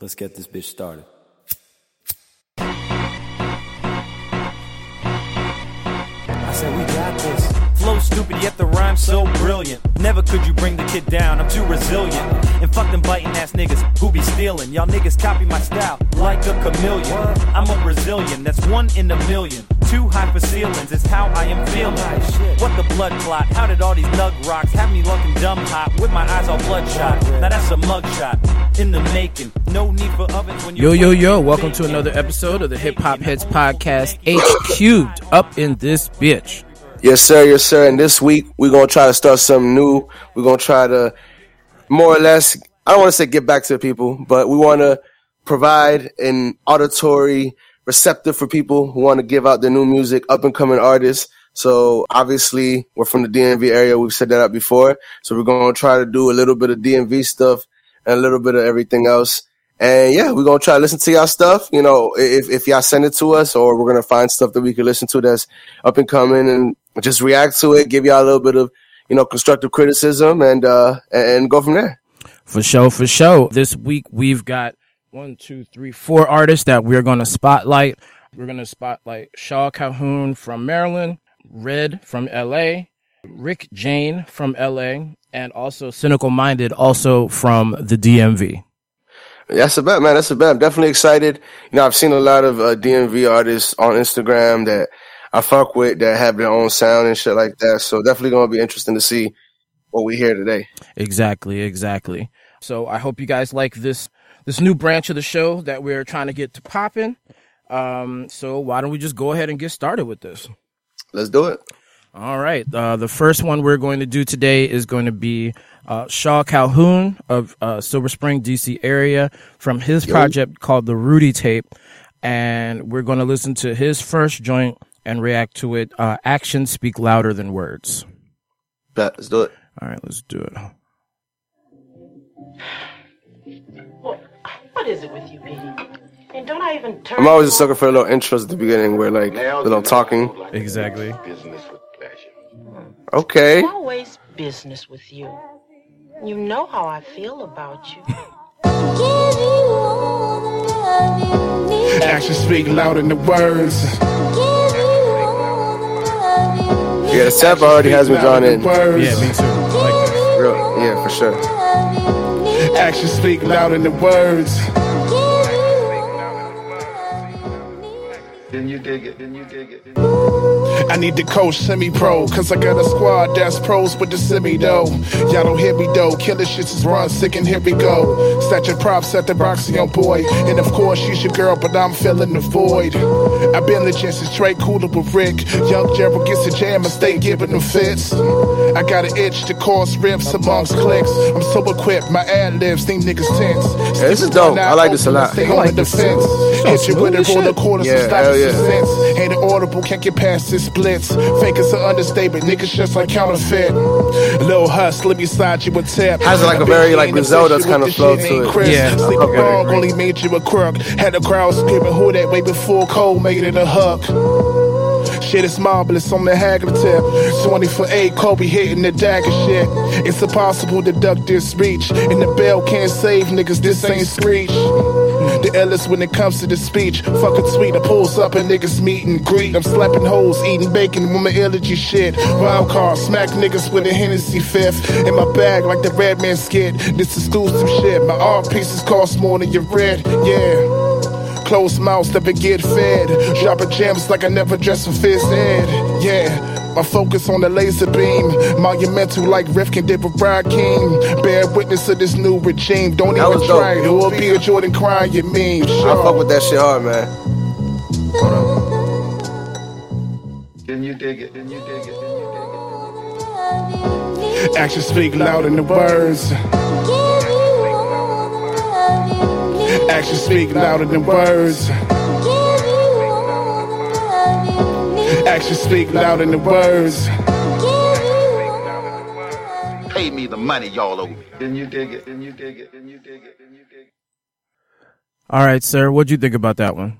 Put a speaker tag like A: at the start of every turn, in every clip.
A: Let's get this bitch started. I said we got this. Flow stupid, yet the rhyme so brilliant. Never could you bring the kid down, I'm too resilient. And fuck them biting ass niggas who be stealing. Y'all niggas copy my style like a chameleon. I'm a Brazilian, that's one in a million. Too high for ceilings, it's how I am feeling. What the blood clot? How did all these nug rocks have me looking dumb hot with my eyes all bloodshot? Now that's a mugshot in the making. No need for ovens when
B: Yo,
A: you
B: yo, yo, welcome to another episode of the Hip Hop Heads Podcast, H cubed up in this bitch.
C: Yes, sir. Yes, sir. And this week we're gonna try to start something new. We're gonna try to more or less. I don't want to say get back to the people, but we want to provide an auditory receptive for people who want to give out their new music, up and coming artists. So obviously we're from the DMV area. We've said that out before. So we're gonna try to do a little bit of DMV stuff and a little bit of everything else. And yeah, we're gonna try to listen to y'all stuff. You know, if if y'all send it to us, or we're gonna find stuff that we can listen to that's up and coming, and just react to it, give y'all a little bit of you know constructive criticism, and uh and go from there.
B: For sure, for sure. This week we've got one, two, three, four artists that we're going to spotlight. We're going to spotlight Shaw Calhoun from Maryland, Red from LA, Rick Jane from LA, and also Cynical Minded, also from the DMV.
C: That's a bet, man. That's a bet. I'm definitely excited. You know, I've seen a lot of uh, DMV artists on Instagram that I fuck with that have their own sound and shit like that. So definitely gonna be interesting to see what we hear today.
B: Exactly, exactly. So I hope you guys like this this new branch of the show that we're trying to get to popping. Um, so why don't we just go ahead and get started with this?
C: Let's do it.
B: All right. Uh, the first one we're going to do today is going to be uh, Shaw Calhoun of uh, Silver Spring, DC area, from his project called the Rudy Tape, and we're going to listen to his first joint and react to it. Uh, actions speak louder than words.
C: Bet. Let's do it.
B: All right, let's do it.
D: What, what is it with you, Petey? And don't I even turn?
C: I'm always a sucker for a little intros at the beginning where like a little talking.
B: Exactly.
E: Business with pleasure.
C: Okay.
D: on? Always business with you. You know how I feel about you.
F: Actions speak louder than the words.
C: Yeah, the sample already has me drawn in.
B: Yeah, me too. Like.
C: Real, yeah, for sure.
F: Actions speak louder than the words.
E: Then you dig it, then you dig it. Then you
F: I need the coach semi-pro, cause I got a squad that's pros with the semi though. Y'all don't hear me though, killer shits is run sick and here we go. Snatching props at the Roxy on boy, and of course she's your girl, but I'm filling the void. I've been legit since straight cooler with Rick. Young Gerald gets a jam and stay giving them fits. I got an itch to cause rips amongst clicks. I'm so equipped, my ad libs think niggas tense.
C: Yeah, this is dope. I like this a lot.
F: Stay
B: I
F: on
B: like
F: the
B: this
F: defense.
B: too.
F: Hit you with a roll
B: shit.
F: of quarters
C: Yeah,
F: and stop
C: yeah.
F: sense. Ain't an audible, can't get past this splits. Fake is an understatement, niggas just like counterfeit. Lil Hus, let me slide you a tip.
C: Has like a very, like, Griselda's kind of flow to it.
B: Yeah,
F: Sleep
C: okay,
F: along only made you a crook. Had the crowd screaming who that way before Cole made it a hook. Shit is marvelous on the Hagler tip. 20 for 8, Kobe hitting the dagger shit. It's impossible to duck this reach. And the bell can't save niggas, this ain't screech. The illest when it comes to the speech. Fucking sweet, I pulls up and niggas meet and greet. I'm slapping hoes, eating bacon with my elegy shit. Wild card, smack niggas with a Hennessy fifth. In my bag like the red man skid. This exclusive shit. My art pieces cost more than your red. Yeah. Closed mouths never get fed. Dropping gems like I never dressed for phys ed. Yeah. My focus on the laser beam. Monumental like Rifkin did with Rakim. Bear witness to this new regime. Don't
C: That
F: even
C: was dope.
F: try it. It will be a Jordan crying, you mean.
C: I fuck with that shit hard, man. Hold on.
E: Then you dig it, then you dig it, then you dig it.
F: Actions speak louder than the words. Actions speak louder than words. Actions speak louder than words.
G: Pay me the money y'all owe me.
E: Then you dig it, then you dig it, then you dig it, then you dig it.
B: All right, sir. What'd you think about that one?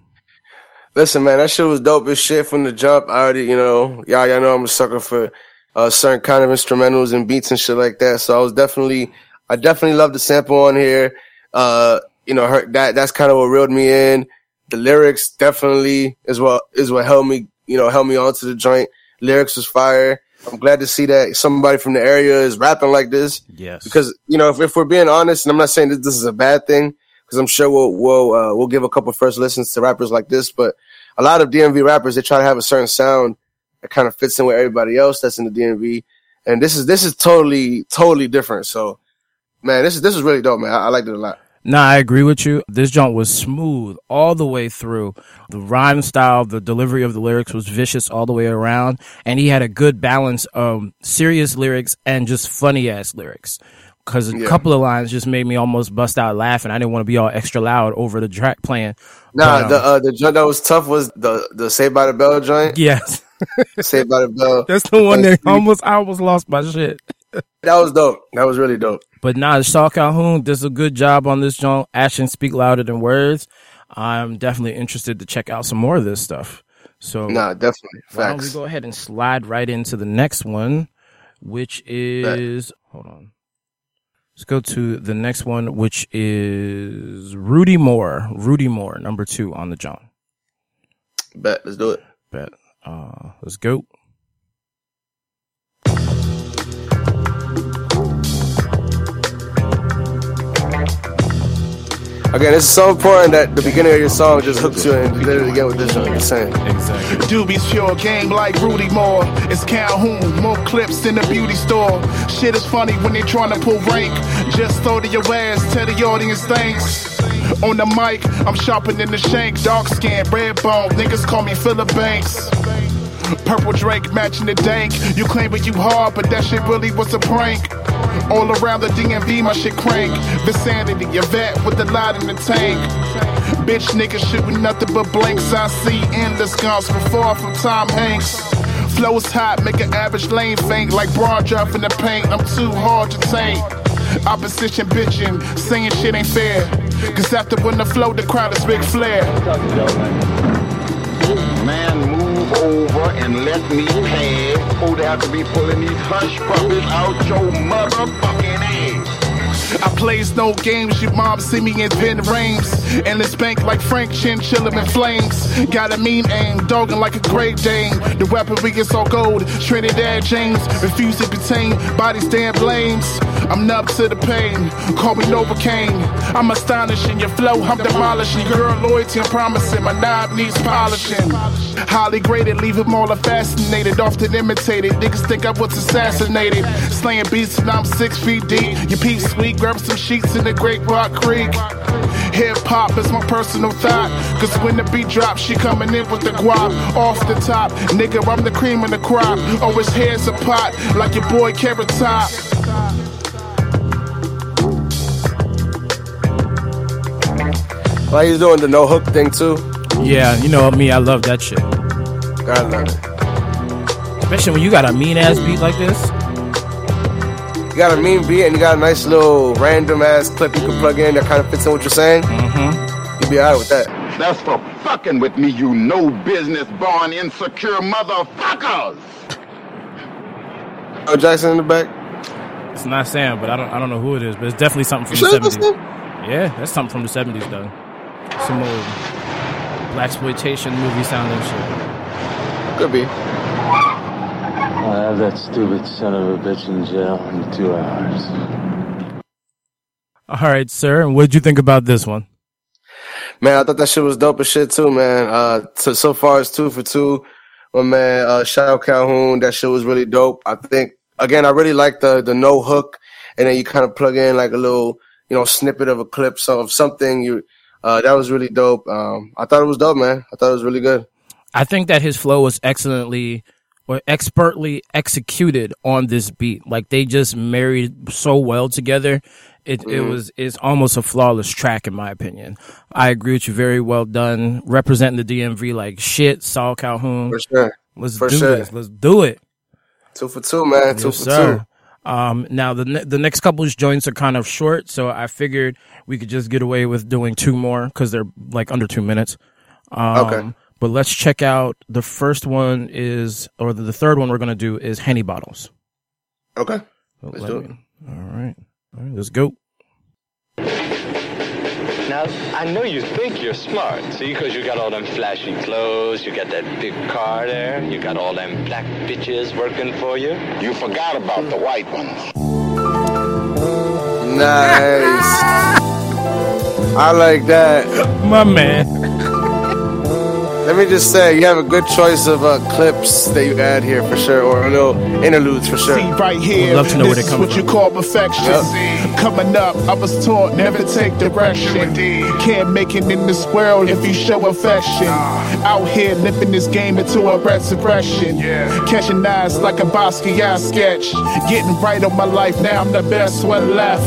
C: Listen, man, that shit was dope as shit from the jump. I already, you know, y'all, y'all know I'm a sucker for uh, certain kind of instrumentals and beats and shit like that. So I was definitely, I definitely love the sample on here. Uh, you know, her, that that's kind of what reeled me in. The lyrics definitely is what is what held me, you know, held me onto the joint. Lyrics was fire. I'm glad to see that somebody from the area is rapping like this.
B: Yes.
C: Because you know, if, if we're being honest, and I'm not saying that this is a bad thing, because I'm sure we'll we'll uh, we'll give a couple first listens to rappers like this, but a lot of DMV rappers they try to have a certain sound that kind of fits in with everybody else that's in the DMV, and this is this is totally totally different. So, man, this is this is really dope, man. I, I liked it a lot.
B: Nah, I agree with you. This joint was smooth all the way through. The rhyme style, the delivery of the lyrics was vicious all the way around, and he had a good balance of serious lyrics and just funny ass lyrics. Cause a
C: Yeah.
B: couple of lines just made me almost bust out laughing. I didn't want to be all extra loud over the track playing.
C: Nah,
B: But, um,
C: the uh, the joint that was tough was the the Saved by the Bell joint.
B: Yes,
C: Saved by the Bell.
B: that's the one that almost I almost lost my shit.
C: That was dope. That was really dope.
B: But nah, Shaw Calhoun does a good job on this joint. Actions speak louder than words. I'm definitely interested to check out some more of this stuff. So
C: Nah, definitely
B: why don't we go ahead and slide right into the next one, which is hold on. Let's go to the next one, which is Rudy Moore. Rudy Moore, number two on the John.
C: Bet. Let's do it.
B: Bet. Uh, let's go.
C: Again, it's so important that the beginning of your song just hooks you and you did it again with this joint. Insane.
B: Exactly.
F: Doobie's pure game like Rudy Moore. It's Calhoun, more clips in the beauty store. Shit is funny when they trying to pull rank. Just throw to your ass, tell the audience thanks. On the mic, I'm sharper than the shank. Dark skin, red bone, niggas call me Philip Banks. Purple drank matching the dank. You claim it you hard, but that shit really was a prank. All around the DMV, my shit crank. The Vicinity, a vet with the light in the tank. Bitch niggas shooting nothing but blanks. I see endless guns from far from Tom Hanks. Flow is hot, make an average lane faint like broad drop in the paint. I'm too hard to taint. Opposition bitching, saying shit ain't fair. Cause after when the flow, the crowd is big flare.
G: Move over and let me pass. Oh, they have to be pulling these hush puppies out your motherfucking ass.
F: I plays no games, your mom see me in Ving Rhames. And it's bank like Frank Chinchilla in flames. Got a mean aim, dogging like a great Dane. The weaponry is all gold, Trinidad James. Refuse to pertain, body stand blames. I'm numb to the pain, call me Novocaine. I'm astonishing your flow, I'm demolishing. Girl, loyalty, I'm promising, my knob needs polishing. Highly graded, leave them all fascinated, often imitated. Niggas think I was assassinated. Slaying beats when I'm six feet deep. Your peep sweet, grab some sheets in the Great Rock Creek. Hip hop is my personal thought. Cause when the beat drops, she coming in with the guap off the top. Nigga, I'm the cream in the crop. Oh, his hair's a pot, like your boy Carrot Top.
C: Why he's doing the no hook thing too?
B: Yeah, you know me, I love that shit.
C: I love it.
B: Especially when you got a mean ass beat like this.
C: You got a mean beat and you got a nice little random ass clip you can plug in that kind of fits in what you're saying. Mm-hmm. You'd be alright with that.
G: That's for fucking with me, you no business born insecure motherfuckers.
C: Oh, Jackson in the back.
B: It's not Sam, but I don't I don't know who it is, but it's definitely something from
C: Sure,
B: the
C: that's
B: seventies. Yeah, that's something from the seventies though. Some old black exploitation movie sounding shit.
C: Could be.
H: I'll have that stupid son of a bitch in jail in two hours.
B: All right, sir. And what'd you think about this one?
C: Man, I thought that shit was dope as shit too, man. Uh, so, so far it's two for two. My man, uh, shout out Calhoun. That shit was really dope. I think, again, I really like the, the no hook and then you kind of plug in like a little, you know, snippet of a clip so of something you, uh, that was really dope. Um, I thought it was dope, man. I thought it was really good.
B: I think that his flow was excellently or expertly executed on this beat. Like they just married so well together. It it was it's almost a flawless track in my opinion. I agree with you. Very well done. Representing the DMV like shit. Saul Calhoun.
C: For sure.
B: Let's
C: for
B: do
C: sure.
B: this. Let's do it.
C: Two for two, man. Two for
B: sir.
C: two.
B: Um, now the ne- the next couple of joints are kind of short, so I figured we could just get away with doing two more because they're like under two minutes. Um,
C: Okay.
B: But let's check out the first one is, or the, the third one we're gonna do is Henny bottles.
C: Okay.
B: So
C: Let's
B: let
C: do it.
B: All right. All right. Let's go.
H: Now, I know you think you're smart, see, because you got all them flashy clothes, you got that big car there, you got all them black bitches working for you.
G: You forgot about the white ones.
C: Nice. I like that.
B: My man.
C: Let me just say, you have a good choice of uh, clips that you add here for sure, or little interludes for sure.
F: See right here,
B: Would love to know where
F: this
B: they
F: is
B: come
F: what you call perfection. Coming up, I was taught never take direction. Can't make it in this world if you show affection. Out here living this game into a resurrection. Catching eyes like a Basquiat sketch. Getting right on my life, now I'm the best one left.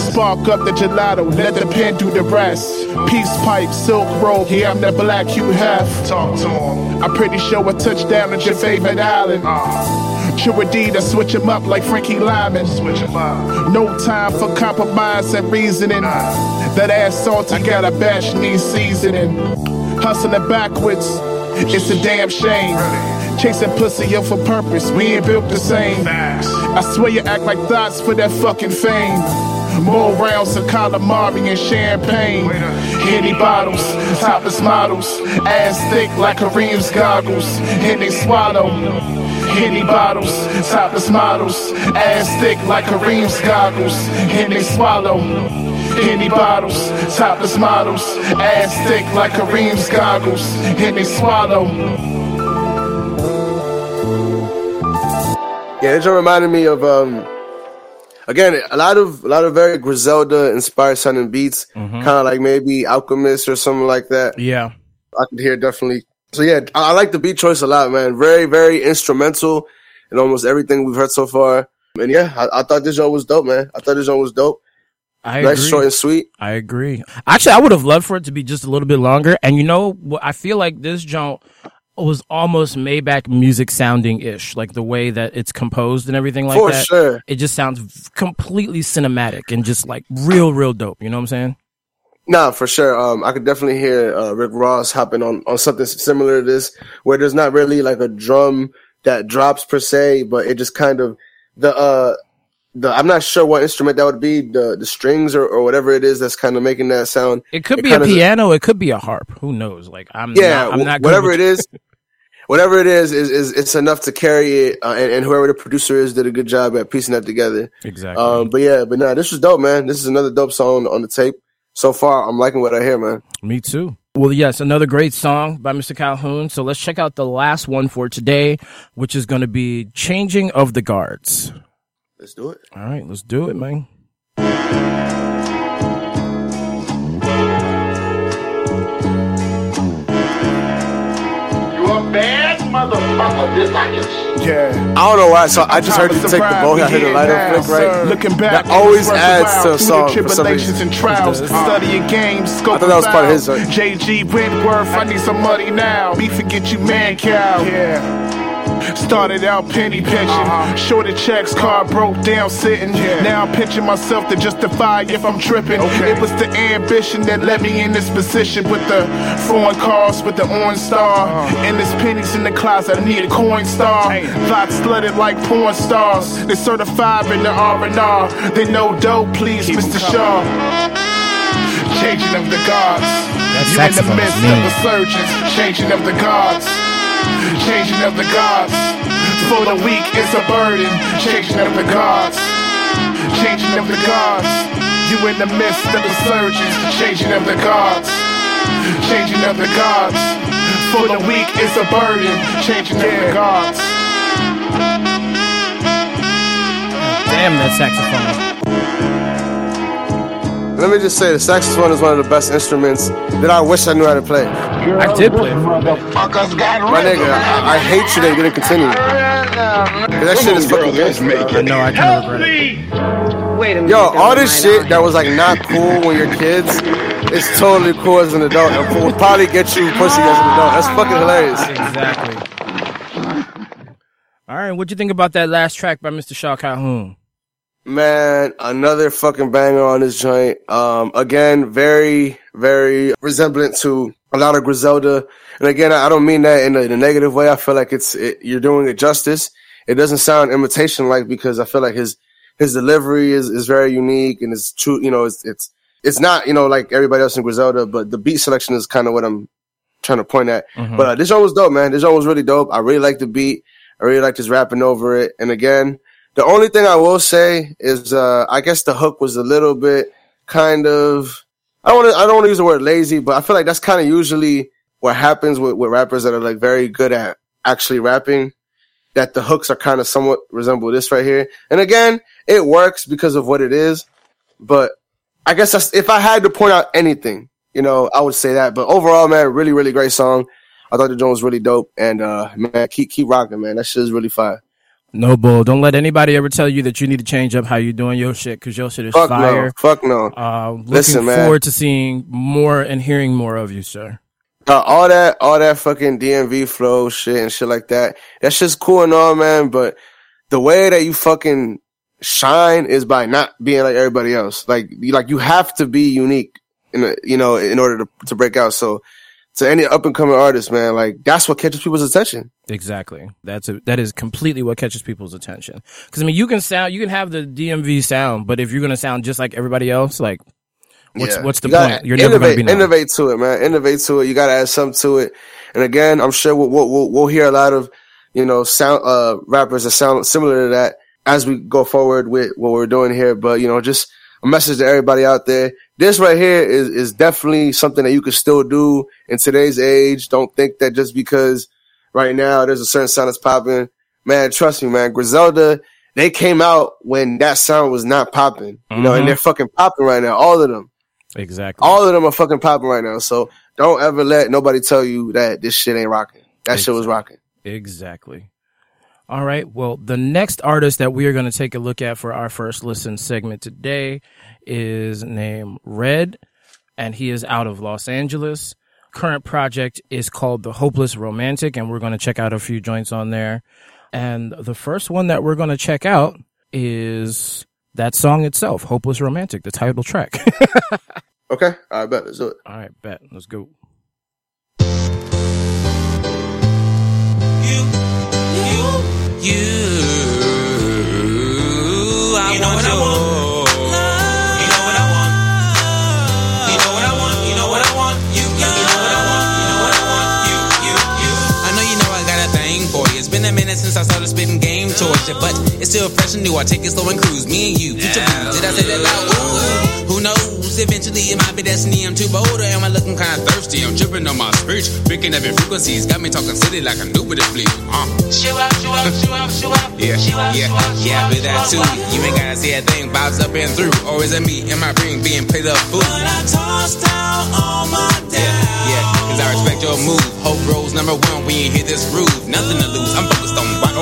F: Spark up the gelato, let the pen do the rest. Peace pipe, silk robe, yeah, I'm the black you have. Talk to him. I'm pretty sure a touchdown at your favorite island. Uh, true indeed, I switch 'em up like Frankie Lymon. Switch 'em up. No time for compromise and reasoning. Uh, that ass salty got a bash needs seasoning. Hustling backwards, it's a damn shame. Chasing pussy up for purpose, we ain't built the same. I swear you act like thoughts for that fucking fame. More rounds of calamari and champagne. Henny bottles, topless models, ass thick like Kareem's goggles. And they swallow. Henny bottles, topless models, ass thick like Kareem's goggles. And they swallow. Henny bottles, topless models, ass thick like Kareem's goggles. And they swallow.
C: Yeah, it just reminded me of um again a lot of a lot of very Griselda inspired sounding beats, mm-hmm. kind of like maybe Alchemist or something like that.
B: Yeah.
C: I could hear definitely. So yeah, I, I like the beat choice a lot, man. Very very instrumental in almost everything we've heard so far. And yeah, I, I thought this show was dope, man. I thought this show was dope.
B: I
C: nice,
B: agree.
C: short and sweet.
B: I agree. Actually, I would have loved for it to be just a little bit longer. And you know. I feel like this joint was almost Maybach music sounding ish, like the way that it's composed and everything like
C: For
B: that.
C: sure.
B: It just sounds completely cinematic and just like real, real dope. You know what I'm saying?
C: Nah, for sure. Um, I could definitely hear uh, Rick Ross hopping on on something similar to this, where there's not really like a drum that drops per se, but it just kind of the uh the I'm not sure what instrument that would be, the the strings or, or whatever it is that's kind of making that sound.
B: It could be a piano. It could be a harp. Who knows? Like I'm,
C: Yeah,
B: not, I'm not
C: wh- whatever it is, whatever it is, is is it's enough to carry it, uh, and, and whoever the producer is did a good job at piecing that together.
B: Exactly.
C: Um, but yeah, but nah, this was dope, man. This is another dope song on the tape. So far, I'm liking what I hear, man.
B: Me too. Well, yes, another great song by Mr. Calhoun. So let's check out the last one for today, which is going to be Changing of the Guards.
C: Let's do it.
B: All right, let's do it, man.
G: You a bad motherfucker. This I can.
F: Yeah.
C: I don't know why. So I just heard you take the bow, I heard the lighter flick, right?
F: Looking back,
C: That always adds to a song for some
F: tribulations
C: reason.
F: and trials,
C: It
F: studying games, scope
C: I thought that was part of his,
F: and
C: right?
F: Uh, JG Wentworth, I need some money now. Me forget you, man, cow. Yeah. Started out penny pinching,
C: Uh-huh.
F: shorted checks, car broke down sitting. Now I'm pinching myself to justify if I'm tripping. It was the ambition that led me in this position with the foreign cars, with the orange star.
C: Uh-huh.
F: And this pennies in the closet, I need a Coinstar. Thoughts flooded like porn stars. They certified in the R&R. They know dope, please, Mr. Shaw. Changing of the gods.
B: That
F: you in the
B: saxophone is
F: midst of
B: mean.
F: the surgeons. Changing of the gods. Changing of the gods. For the weak, it's a burden. Changing of the gods. Changing of the gods. You in the midst of the surgeons. Changing of the gods. Changing of the gods. For the weak, it's a burden. Changing of the gods.
B: Damn that saxophone.
C: Let me just say, the saxophone is one of the best instruments that I wish I knew how to play.
B: I did play it.
G: Motherfuckers got
C: My nigga, I, I hate you that you didn't continue. 'Cause That shit is fucking good.
G: make
B: I
G: it.
B: know I kind of regret it.
I: Wait a minute.
C: Yo, all this shit that was like not cool when you're kids, it's totally cool as an adult and will probably get you pussy as an adult. That's fucking hilarious.
B: Exactly. All right, what'd you think about that last track by Mr. Shaw Calhoun?
C: Man, another fucking banger on this joint. Um, again, very, very resemblant to a lot of Griselda. And again, I don't mean that in a, in a negative way. I feel like it's, it, you're doing it justice. It doesn't sound imitation like because I feel like his, his delivery is, is very unique and it's true, you know, it's, it's, it's not you know like everybody else in Griselda, but the beat selection is kind of what I'm trying to point at.
B: Mhm.
C: But uh, this one was dope, man. This one was really dope. I really like the beat. I really liked his rapping over it. And again, the only thing I will say is, uh, I guess the hook was a little bit kind of, I don't want to, I don't want to use the word lazy, but I feel like that's kind of usually what happens with, with rappers that are like very good at actually rapping. That the hooks are kind of somewhat resemble this right here. And again, it works because of what it is. But I guess if I had to point out anything, you know, I would say that. But overall, man, really, really great song. I thought the joint was really dope. And, uh, man, keep, keep rocking, man. That shit is really fire.
B: No bull. Don't let anybody ever tell you that you need to change up how you're doing your shit because your shit is
C: Fuck
B: fire.
C: no. Fuck no.
B: Uh, looking
C: Listen, man.
B: forward to seeing more and hearing more of you, sir.
C: Uh, all that, all that fucking DMV flow shit and shit like that. That's just cool and all, man. But the way that you fucking shine is by not being like everybody else. Like, you, like you have to be unique in a, you know, in order to, to break out. So to any up and coming artist, man, like that's what catches people's attention.
B: Exactly. That's a, that is completely what catches people's attention. Because I mean, you can sound, you can have the DMV sound, but if you're gonna sound just like everybody else, like what's
C: Yeah.
B: what's the
C: You
B: point? You're never
C: innovate,
B: gonna be known.
C: innovate to it, man. Innovate to it. You got to add something to it. And again, I'm sure we'll, we'll, we'll, we'll hear a lot of, you know, sound, uh, rappers that sound similar to that as we go forward with what we're doing here. But, you know, just a message to everybody out there. This right here is, is definitely something that you can still do in today's age. Don't think that just because right now there's a certain sound that's popping. Man, trust me, man. Griselda, they came out when that sound was not popping, you know,
B: Mhm.
C: and they're fucking popping right now. All of them.
B: Exactly.
C: All of them are fucking popping right now. So don't ever let nobody tell you that this shit ain't rocking. That shit was rocking.
B: Exactly. All right. Well, the next artist that we are going to take a look at for our first listen segment today is named Red, and he is out of Los Angeles. Current project is called The Hopeless Romantic, and we're going to check out a few joints on there. And the first one that we're going to check out is that song itself, Hopeless Romantic, the title track.
C: Okay, I bet let's do it.
B: All right, bet. Let's go.
I: You, I want you. You know what I want. You know what I want. You know what I want. You, you, you know what I want. You know what I want. You, you, you. I know you know I got a thing for you. It's been a minute since I started spitting game towards you, but it's still fresh and new. I take it slow and cruise. Me and you, future boo. Did I say that loud? Ooh, who knows? Eventually it might be destiny. I'm too bold, or am I looking kind of thirsty? I'm tripping on my speech, picking up in frequencies. Got me talking city like a new with fleet. Uh. Shoo up, shoo up, shoo up, shoo up. Yeah, yeah, yeah, but that too. You ain't gotta see a thing, vibes up and through. Always is it me and my brain being played up fool? But I tossed out all my doubts. Yeah, yeah, cause I respect your move. Hope rose number one We ain't hit this groove. Nothing to lose, I'm focused on what you. Yo.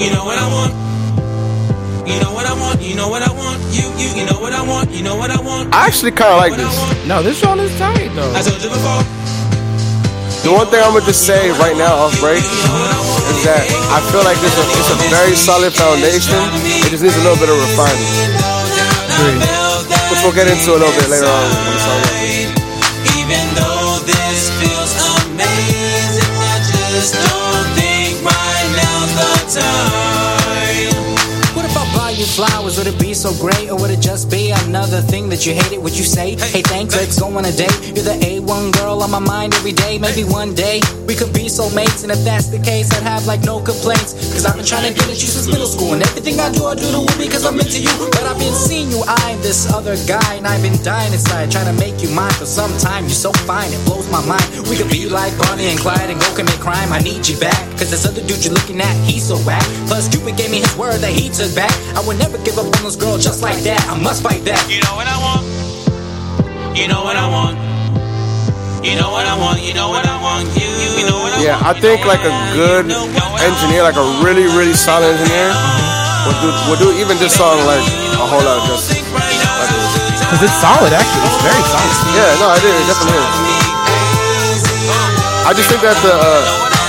I: You know what I want. You know what I want. You know what I want. You, you, you know what I want. You know what I want.
C: I actually kind of like this.
B: No, this song is tight though.
I: I told you before.
C: The one thing I'm gonna just say right now off break is that I feel like this is a, it's a very solid foundation. It just needs a little bit of refinement, which we'll get into a little bit later on. when the song.
I: Even though this feels amazing, I just
J: flowers? Would it be so great? Or would it just be another thing that you hated? Would you say, hey, thanks, let's go on a date? You're the A1 girl on my mind every day. Maybe one day we could be soulmates. And if that's the case, I'd have like no complaints. Cause I've been trying to get at you since middle school. And everything I do, I do to woo because I'm into you. But I've been seeing you eyeing this other guy. And I've been dying inside, trying to make you mine for some time. You're so fine, it blows my mind. We could be like Bonnie and Clyde and go commit crime. I need you back. Cause this other dude you're looking at, he's so whack. Plus, Cupid gave me his word that he took back. I would never give up on this girl just like that. I must fight back.
I: You know what I want. You know what I want. You know what I want. You know what I want. You, you know what I
C: Yeah, I think like a good engineer, like a really, really solid engineer, would do, would do even this song like a whole lot of justice.
B: Because it's solid, actually. It's very solid.
C: Yeah, no, it is. It definitely is. I just think that the uh,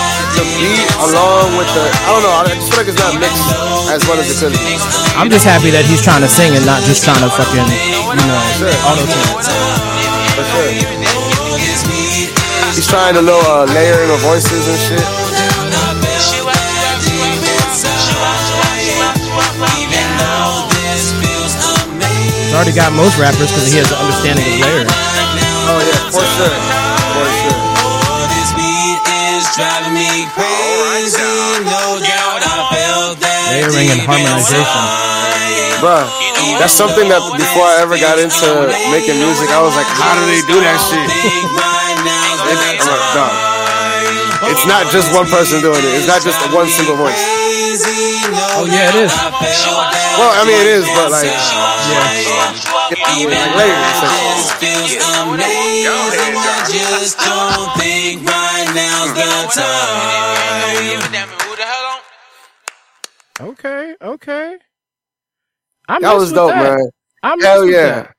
C: the beat along with the I don't know. I just feel like it's not mixed as well as it could be.
B: I'm just happy that he's trying to sing and not just trying to fucking, you know, auto tune.
C: For sure. He's trying a little uh, layering of voices and shit.
B: He's already got most rappers because he has an understanding of layering.
C: Oh yeah, for sure, for sure.
B: Layering and harmonization.
C: Bruh, that's something that before I ever got into making music, I was like, how do they do that shit? It's, like, dog. It's not just one person doing it. It's not just one single voice.
B: Oh yeah, it is.
C: Well, I mean, it is, but like, yeah, like later. It's like,
I: This feels amazing. I just don't think right now's the time.
B: Okay, okay. I
C: that was dope,
B: that.
C: man.
B: I
C: Hell yeah.
B: that.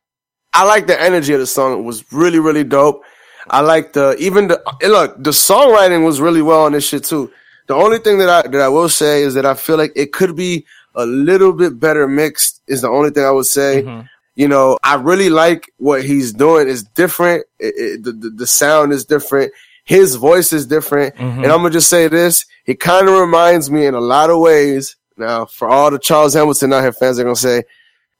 C: I like the energy of the song. It was really, really dope. I like the even the look, the songwriting was really well on this shit too. The only thing that I that I will say is that I feel like it could be a little bit better mixed. Is the only thing I would say.
B: Mm-hmm.
C: You know, I really like what he's doing. It's different. It, it, the, the the sound is different. His voice is different.
B: Mhm.
C: And I'm gonna just say this: it kind of reminds me in a lot of ways. Now, for all the Charles Hamilton out here fans, are gonna say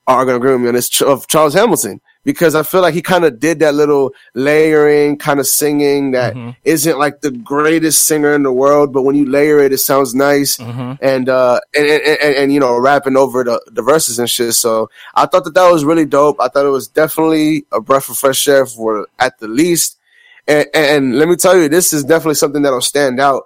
C: are gonna agree with me on this of Charles Hamilton because I feel like he kind of did that little layering, kind of singing that
B: Mm-hmm.
C: not like the greatest singer in the world, but when you layer it, it sounds nice
B: Mm-hmm.
C: and uh and, and, and, and you know rapping over the, the verses and shit. So I thought that that was really dope. I thought it was definitely a breath of fresh air for at the least. And, and let me tell you, this is definitely something that'll stand out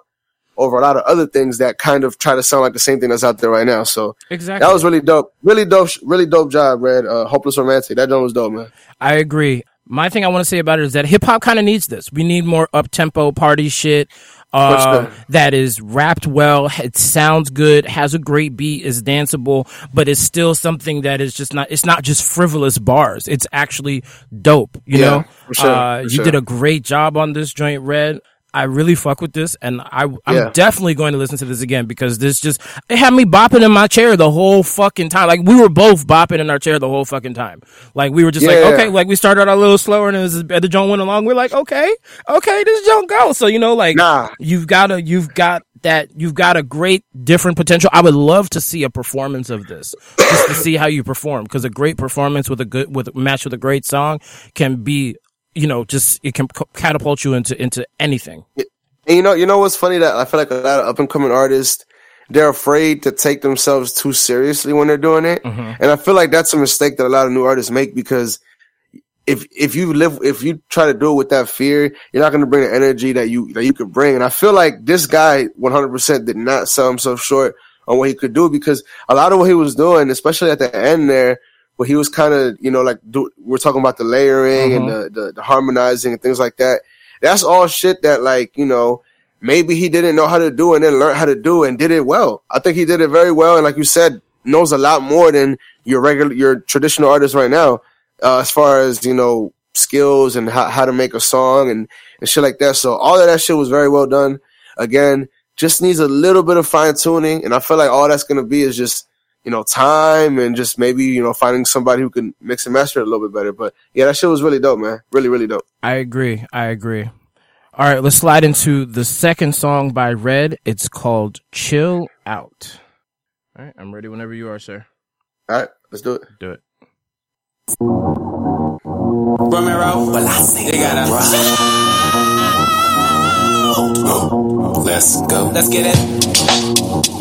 C: over a lot of other things that kind of try to sound like the same thing that's out there right now. So
B: Exactly.
C: that was really dope. Really dope. Really dope job, Red. Uh, Hopeless Romantic. That joint was dope, man.
B: I agree. My thing I want to say about it is that hip hop kind of needs this. We need more up tempo party shit. Uh, that is rapped well. It sounds good. Has a great beat. Is danceable, but it's still something that is just not. It's not just frivolous bars. It's actually dope. You
C: Yeah,
B: know.
C: for sure,
B: Uh, you
C: sure.
B: did a great job on this joint, Red. I really fuck with this, and I I'm
C: Yeah.
B: definitely going to listen to this again because this just it had me bopping in my chair the whole fucking time. Like we were both bopping in our chair the whole fucking time. Like we were just like,
C: Yeah.
B: okay, like we started out a little slower, and as the joint went along, we're like, okay, okay, this joint go. So you know, like
C: Nah.
B: you've got a you've got that you've got a great different potential. I would love to see a performance of this just to see how you perform because a great performance with a good with match with a great song can be you know just it can catapult you into into anything.
C: And you know, you know what's funny that I feel like a lot of up and coming artists, they're afraid to take themselves too seriously when they're doing it.
B: Mm-hmm.
C: And I feel like that's a mistake that a lot of new artists make because if if you live if you try to do it with that fear, you're not going to bring the energy that you that you could bring. And I feel like this guy 100% did not sell himself short on what he could do because a lot of what he was doing, especially at the end there, where he was kind of you know like do, we're talking about the layering and the, the the harmonizing and things like that. That's all shit that like you know maybe he didn't know how to do and then learned how to do and did it well. I think he did it very well and like you said knows a lot more than your regular your traditional artist right now uh, as far as you know skills and how, how to make a song and, and shit like that. So all of that shit was very well done. Again, just needs a little bit of fine tuning, and I feel like all that's gonna be is just you know time and just maybe you know finding somebody who can mix and master it a little bit better. But yeah, that shit was really dope, man. Really, really dope.
B: I agree. I agree. All right, let's slide into the second song by Red. It's called "Chill Out." All right, I'm ready whenever you are, sir.
C: All right, let's do it.
B: Do it.
I: Romero, well, I they got
K: Let's go.
I: Let's get it.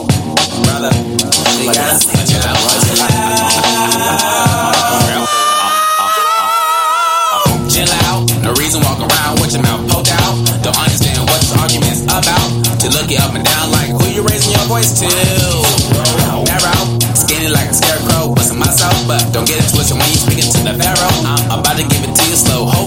I: Chill out. No reason walk around with your mouth poked out. Don't understand what this argument's about. To look you up and down like who you raising your voice to. Skinny like a scarecrow, myself, but don't get it twisted when you speaking to the pharaoh. I'm about to give it to you slow. Hope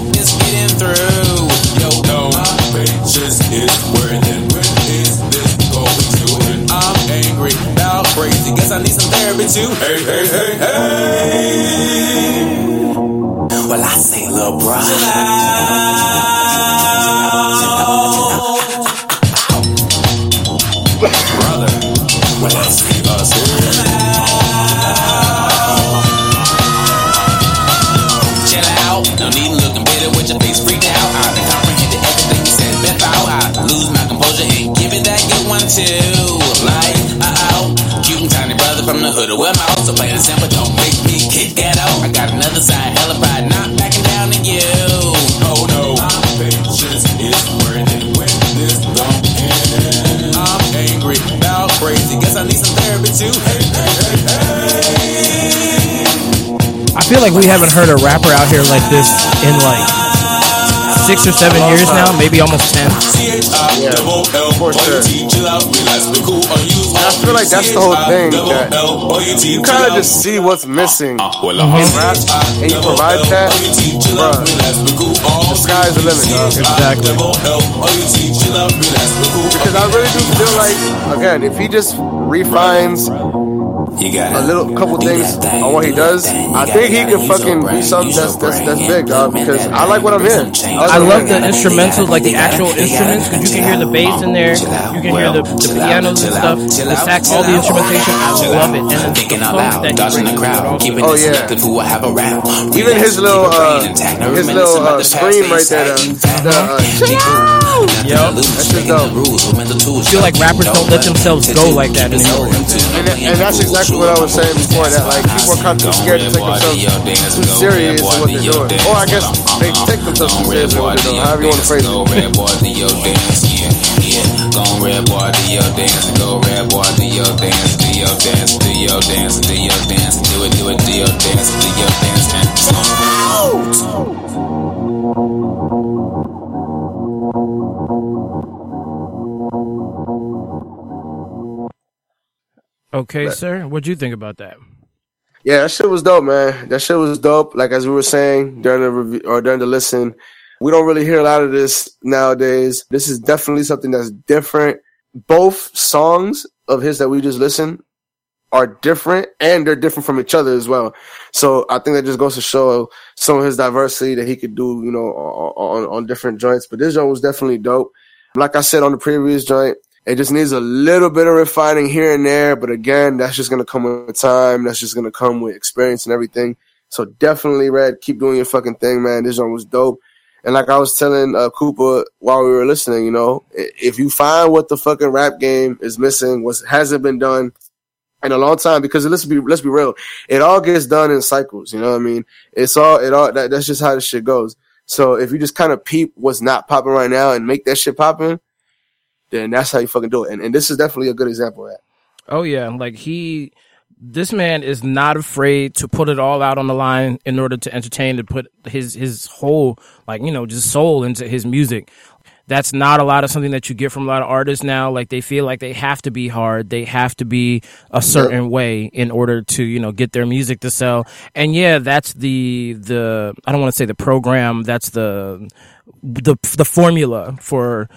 I: I need some therapy too. Hey, hey, hey, hey. Well, I say, little bro. don't make me kick. I got another side, hella pride, not backing down you. Oh no, my patience is burning this end. I'm angry, about crazy, guess I need some therapy too. Hey, hey, hey, hey. I
B: feel like we haven't heard a rapper out here like this in like six or seven years now, maybe almost ten.
C: Yeah, for sure. And I feel like that's the whole thing. That you kind of just see what's missing ah, in uh-huh. rap, and you provide that. Bruh, the sky's the limit, dog.
B: Exactly.
C: Because I really do feel like, again, if he just refines a little couple things on what he does, I think he could fucking be something that's that's, that's big, dog. Because I like what I'm hearing.
B: I love the instrumentals, like the actual instruments, because you can hear the bass in there, you can hear the, the pianos and stuff, the sax, all the instrumentation. I love it. And then the funk that he brings to it also.
C: Oh yeah. Even his little uh, his little uh, scream right there. The, the, uh,
B: Yo,
C: that shit dope.
B: I feel like rappers don't let themselves go like that anymore.
C: And, that- and that's exactly what I was saying before. That like people are kind of too scared to take themselves too serious in what they're doing. Or I guess they take themselves too serious in what they're doing. However you want to phrase it.
I: red boy, do your dance, yeah, yeah. Go red boy, do your dance. Go, red boy, do your dance, do your dance, do your dance, do your dance, do it, do it, do your dance, do your dance, and
B: Okay, sir, what'd you think about that?
C: Yeah, that shit was dope, man. That shit was dope. Like as we were saying during the review or during the listen, we don't really hear a lot of this nowadays. This is definitely something that's different. Both songs of his that we just listened are different and they're different from each other as well. So I think that just goes to show some of his diversity that he could do, you know, on, on, on different joints. But this joint was definitely dope. Like I said on the previous joint, it just needs a little bit of refining here and there. But again, that's just to come with time. That's just to come with experience and everything. So definitely, Red, keep doing your fucking thing, man. This joint was dope. And like I was telling uh, Cooper while we were listening, you know, if you find what the fucking rap game is missing, what hasn't been done in a long time, because let's be let's be real, it all gets done in cycles. You know what I mean? It's all it all that, that's just how this shit goes. So if you just kind of peep what's not popping right now and make that shit popping, then that's how you fucking do it. And, and this is definitely a good example of that.
B: Oh yeah, like he, this man is not afraid to put it all out on the line in order to entertain and put his his whole like you know just soul into his music. That's not a lot of something that you get from a lot of artists now. Like they feel like they have to be hard, they have to be a certain way in order to you know get their music to sell. And yeah, that's the the I don't want to say the program. That's the the the formula for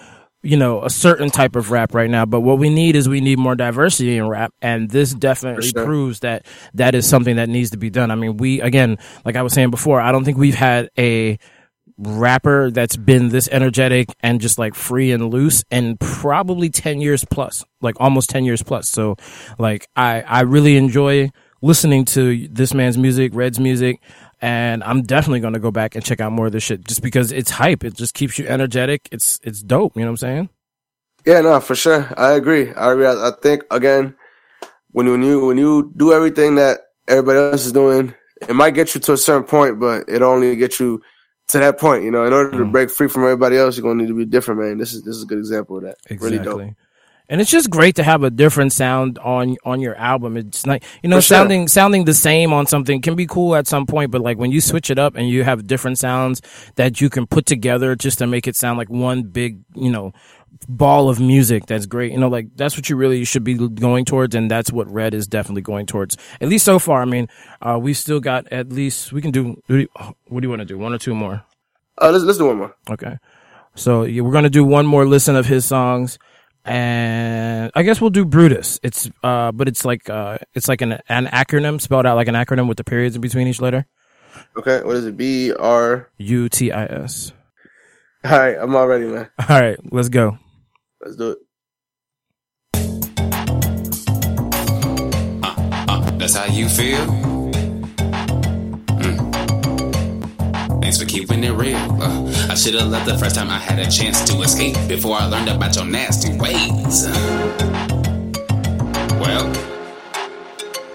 B: you know, a certain type of rap right now. But what we need is we need more diversity in rap. And this definitely
C: sure.
B: proves that that is something that needs to be done. I mean, we, again, like I was saying before, I don't think we've had a rapper that's been this energetic and just like free and loose and probably 10 years plus, like almost 10 years plus. So like I, I really enjoy listening to this man's music, Red's music. And I'm definitely going to go back and check out more of this shit just because it's hype. It just keeps you energetic. It's, it's dope. You know what I'm saying?
C: Yeah, no, for sure. I agree. I agree. I, I think again, when when you when you do everything that everybody else is doing, it might get you to a certain point, but it only get you to that point. You know, in order to mm. break free from everybody else, you're gonna need to be different, man. This is this is a good example of that. Really dope.
B: And it's just great to have a different sound on on your album. It's like you know,
C: sure.
B: sounding sounding the same on something can be cool at some point, but like when you switch it up and you have different sounds that you can put together just to make it sound like one big, you know, ball of music that's great. You know, like that's what you really should be going towards, and that's what Red is definitely going towards. At least so far. I mean, uh, we still got at least we can do. What do you, what do you want to do? One or two more?
C: Uh, let's let's do one more.
B: Okay. So yeah, we're gonna do one more listen of his songs, and I guess we'll do Brutus. It's uh, but it's like uh, it's like an an acronym spelled out like an acronym with the periods in between each letter.
C: Okay, what is it? B R.
B: U T I S.
C: All right, I'm all ready, man.
B: All right, let's go.
C: Let's do it.
I: Uh, uh, That's how you feel? Thanks for keeping it real. Uh, I should have left the first time I had a chance to escape before I learned about your nasty ways. Well,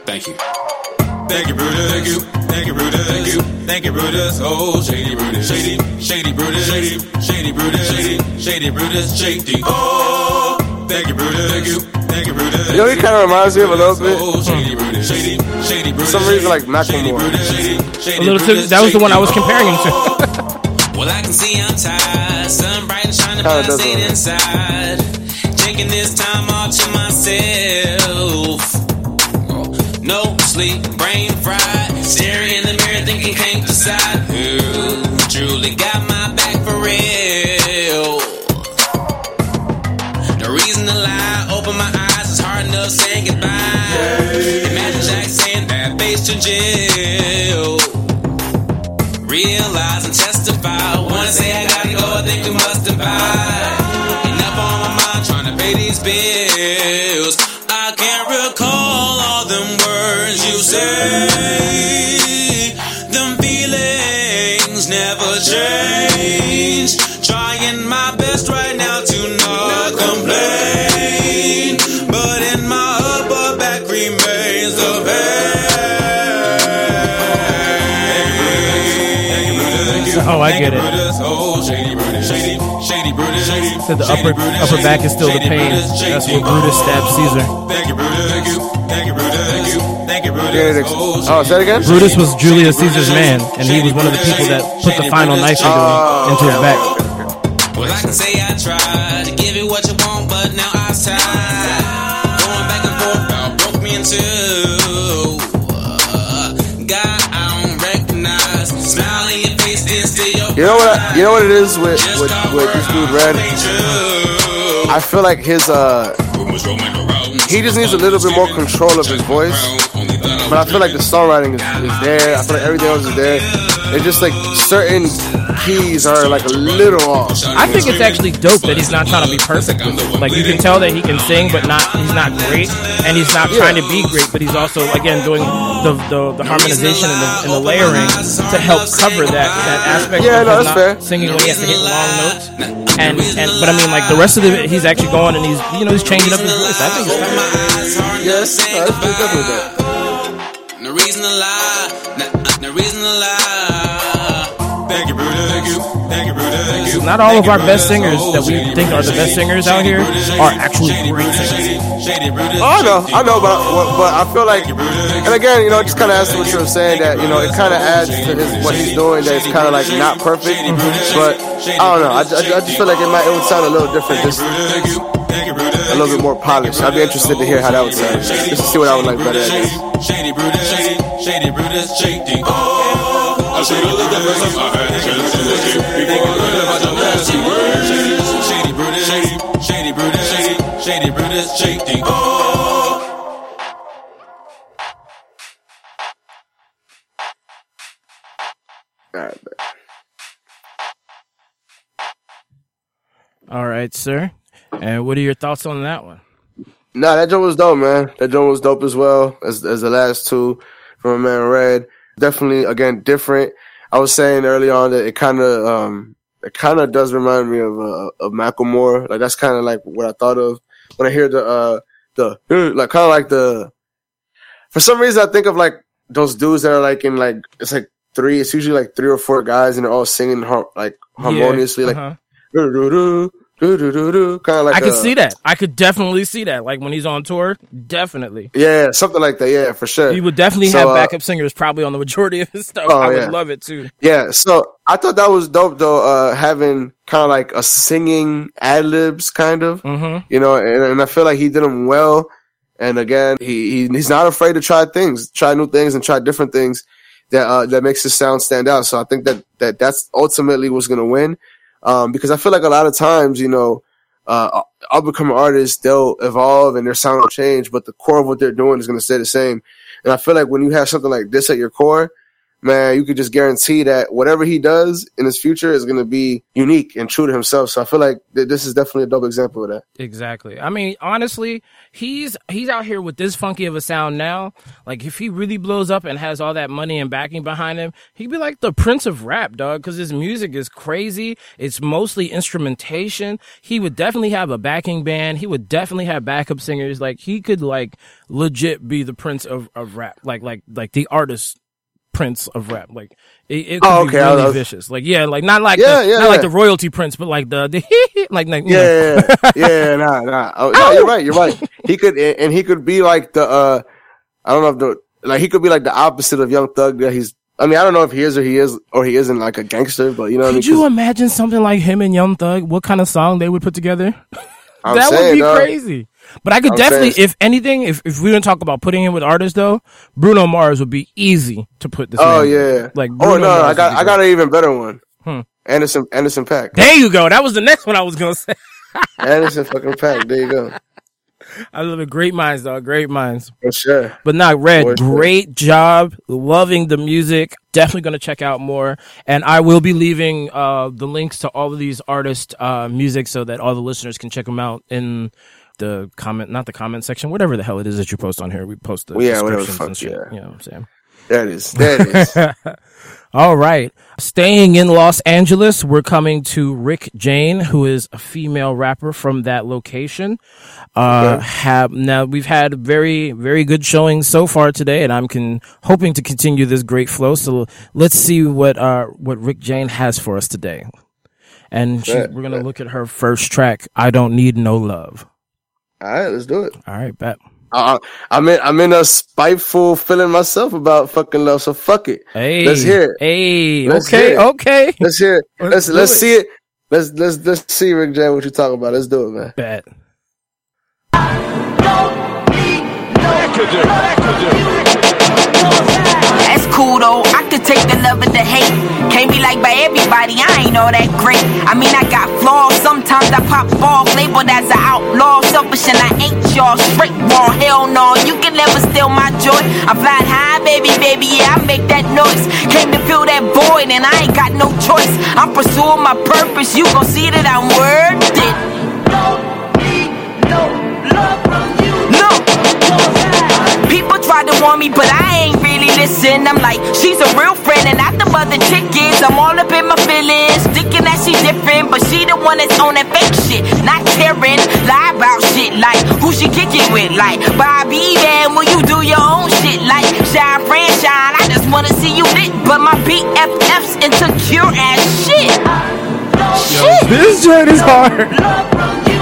I: thank you.
K: Thank you, Brutus. Thank you. Thank you, Brutus. Thank you. Thank you, Brutus. Oh, shady Brutus. Shady. Shady Brutus. Shady. Shady Brutus. Shady. Shady Brutus. Shady. Oh, thank you, Brutus. Thank you. Thank Thank you, Brutus.
C: You know, he kind of reminds me of a little bit.
K: Shady Brutus. Hmm. Shady, Shady
C: For some reason, like Macklemore.
B: A little too, that was the one I was comparing him to.
I: Well, I can see I'm tired. Sun bright and shining,
C: Kinda
I: but I stayed
C: look-
I: inside. Taking this time all to myself. Oh, No sleep, brain fried. Staring in the mirror, thinking can't decide who truly got yeah.
B: Oh, I get it.
K: Oh, shady Brutus. Shady, shady Brutus. Shady,
B: Said the upper upper back is still the pain. That's
K: shady
B: what Brutus stabbed Caesar.
K: Thank you, Brutus. Thank you. Brutus. Thank you. Thank you, Brutus.
C: Yeah, it's-
K: Oh,
C: oh, say that again?
B: Brutus was Julius Caesar's man, and he was one of the people that put the final knife into, him, into his back.
I: Well, I can say I You
C: know what? I, you know what it is with with, with this dude Red. I feel like his uh, he just needs a little bit more control of his voice. But I feel like the songwriting is, is there. I feel like everything else is there. It's just like certain keys are like a little off.
B: I think it's actually dope that he's not trying to be perfect with it. Like you can tell that he can sing, but not he's not great, and he's not trying to be great, but he's also again doing the the, the harmonization and the, and the layering to help cover that that aspect
C: Yeah,
B: of
C: no, that's
B: not
C: fair.
B: singing when he has to hit long notes. And and but I mean like the rest of it, he's actually going and he's you know he's changing up his voice. I think it's kind of
C: Yes, no, it's definitely dope.
I: No reason to lie. No, no reason to lie.
K: You. Thank you, Brutus. Thank you.
B: not all of our best singers that we think are the best singers out here are actually great singers.
K: Shady Brutus.
C: Oh, I know, I know, but but I feel like, and again, you know, just kind of adds to what you were saying that you know it kind of adds to his what he's doing that it's kind of like not perfect, but I don't know. I, I, I just feel like it might it would sound a little different, just a little bit more polished. I'd be interested to hear how that would sound, just to see what I would like better. I guess.
K: Shady Brutus. Shady, shady Brutus. Shady. Oh, I looked at the first time I had a chance to look at before I learned about your nasty words. Shady, Brutus. Shady, shady Brutus. Shady, shady Brutus. Shady. Oh.
C: All right, bet.
B: All right, sir. And what are your thoughts on that one?
C: Nah, that joint was dope, man. That joint was dope as well as as the last two from a man Red. Definitely, again, different. I was saying early on that it kind of um it kind of does remind me of uh, of Macklemore. Like that's kind of like what I thought of when I hear the uh the like kind of like the. For some reason, I think of like those dudes that are like in like it's like three. It's usually like three or four guys, and they're all singing har- like harmoniously, like
B: uh-huh.
C: do do kind of like
B: I could
C: uh,
B: see that. I could definitely see that. Like when he's on tour, definitely.
C: Yeah, something like that. Yeah, for sure.
B: He would definitely
C: So,
B: have
C: uh,
B: backup singers probably on the majority of his stuff.
C: Oh,
B: I would
C: yeah.
B: love it too.
C: Yeah, so I thought that was dope though, uh, having kind of like a singing ad libs kind of,
B: Mhm.
C: you know, and, and I feel like he did them well. And again, he, he he's not afraid to try things, try new things, and try different things that uh, that makes his sound stand out. So I think that that that's ultimately what's gonna win, um, because I feel like a lot of times, you know, uh, up and coming artists they'll evolve and their sound will change, but the core of what they're doing is gonna stay the same. And I feel like when you have something like this at your core, man, you could just guarantee that whatever he does in his future is going to be unique and true to himself. So I feel like th- this is definitely a dope example of that.
B: Exactly. I mean, honestly, he's he's out here with this funky of a sound now. Like, if he really blows up and has all that money and backing behind him, he'd be like the prince of rap, dog. Because his music is crazy. It's mostly instrumentation. He would definitely have a backing band. He would definitely have backup singers. Like, he could like legit be the prince of of rap. Like like like the artist Prince of rap. Like it, it could
C: Oh,
B: be
C: okay, I
B: really
C: was-
B: vicious. Like yeah, like not like
C: Yeah,
B: the,
C: yeah,
B: not like the royalty Prince, but like the the like, like.
C: Yeah, yeah, yeah, nah, nah. Oh, no, you're right. You're right. He could, and he could be like the. uh I don't know if the like he could be like the opposite of Young Thug. That he's. I mean, I don't know if he is or he is or he isn't like a gangster, but you know what I mean.
B: Could you imagine something like him and Young Thug? What kind of song they would put together?
C: I'm
B: that would be crazy. But I could
C: I'm
B: definitely,
C: saying-
B: if anything, if if we didn't talk about putting him with artists though, Bruno Mars would be easy to put this.
C: Oh yeah.
B: like
C: oh no,
B: Mars
C: I got I got an even better one.
B: Hmm.
C: Anderson Anderson Paak.
B: There you go. That was the next one I was gonna say.
C: Anderson fucking Paak. There you go.
B: I love it. Great minds, dog. Great minds.
C: For sure.
B: But not Red.
C: For sure.
B: Great job. Loving the music. Definitely going to check out more. And I will be leaving uh, the links to all of these artists' uh, music so that all the listeners can check them out in the comment, not the comment section, whatever the hell it is that you post on here. We post the
C: Yeah, whatever the
B: descriptions
C: fuck,
B: and shit.
C: yeah.
B: You know what I'm saying?
C: It is. It is.
B: All right. Staying in Los Angeles, we're coming to Rick Jane, who is a female rapper from that location. Uh,
C: Okay.
B: have now we've had very, very good showings so far today, and I'm can, hoping to continue this great flow. So let's see what, uh, what Rick Jane has for us today. And she, we're going to look at her first track, I Don't Need No Love.
C: All right, let's do it.
B: All right, bet.
C: Uh, I'm in I'm in a spiteful feeling myself about fucking love. So fuck it.
B: Hey,
C: let's hear it.
B: Hey,
C: Let's
B: okay,
C: it.
B: okay.
C: Let's hear it.
B: Let's
C: Let's let's
B: it.
C: see it. Let's let's let's see Rick Jam what you talking about. Let's do it, man.
B: Bet.
L: That's cool though. I could take the love and the hate. Can't be liked by everybody. I ain't all that great. I mean, I got flaws. Sometimes I pop off, labeled as an outlaw. Selfish and I ain't y'all. Straight raw. Hell no. You can never steal my joy. I'm flying high, baby, baby. Yeah, I make that noise. Came to fill that void and I ain't got no choice. I'm pursuing my purpose. You gon' see that I'm worth it. No. Love from you. No. People try to warn me, but I ain't really listen. I'm like, she's a real friend, and not the mother chick is. I'm all up in my feelings, thinking that she's different, but she the one that's on that fake shit, not caring. Lie about shit like who she kicking with, like Bobby man, will you do your own shit like Shine Franchine? I just wanna see you lit, but my BFF's insecure as shit. Shit.
B: This joint is hard.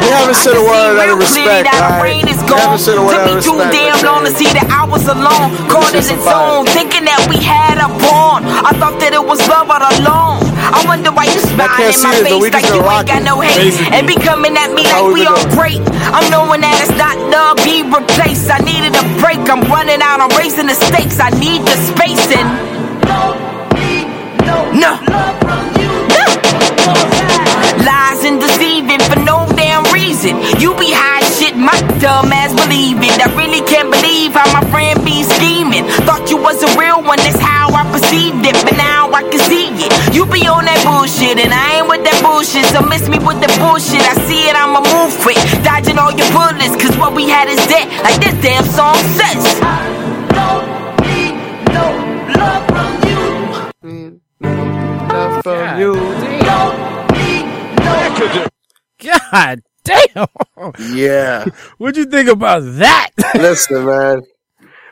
C: We haven't said a word out of
L: Real clearly
C: respect.
L: that
C: right?
L: brain is
C: We
L: gone.
C: haven't said a word
L: Took me too damn long to see that I was alone. Caught in
C: shit's
L: its
C: some
L: zone, thinking that we had a bond. I thought that it was love all along. I wonder why you smiling in my
C: see it,
L: face like you
C: been
L: ain't got no hate.
C: basically.
L: And be coming at me like we
C: we
L: all
C: doing.
L: great. I'm knowing that it's not love, be replaced. I needed a break. I'm running out, I'm raising the stakes. I need the spacing. No. No. Lies and deceiving for no damn reason. You be high shit, my dumb ass believing. I really can't believe how my friend be scheming. Thought you was a real one, that's how I perceived it. But now I can see it. You be on that bullshit, and I ain't with that bullshit. So miss me with the bullshit. I see it, I'ma move quick. Dodging all your bullets, cause what we had is dead. Like this damn song says.
C: I don't need no love from you.
B: God damn.
C: Yeah.
B: What'd you think about that?
C: Listen, man.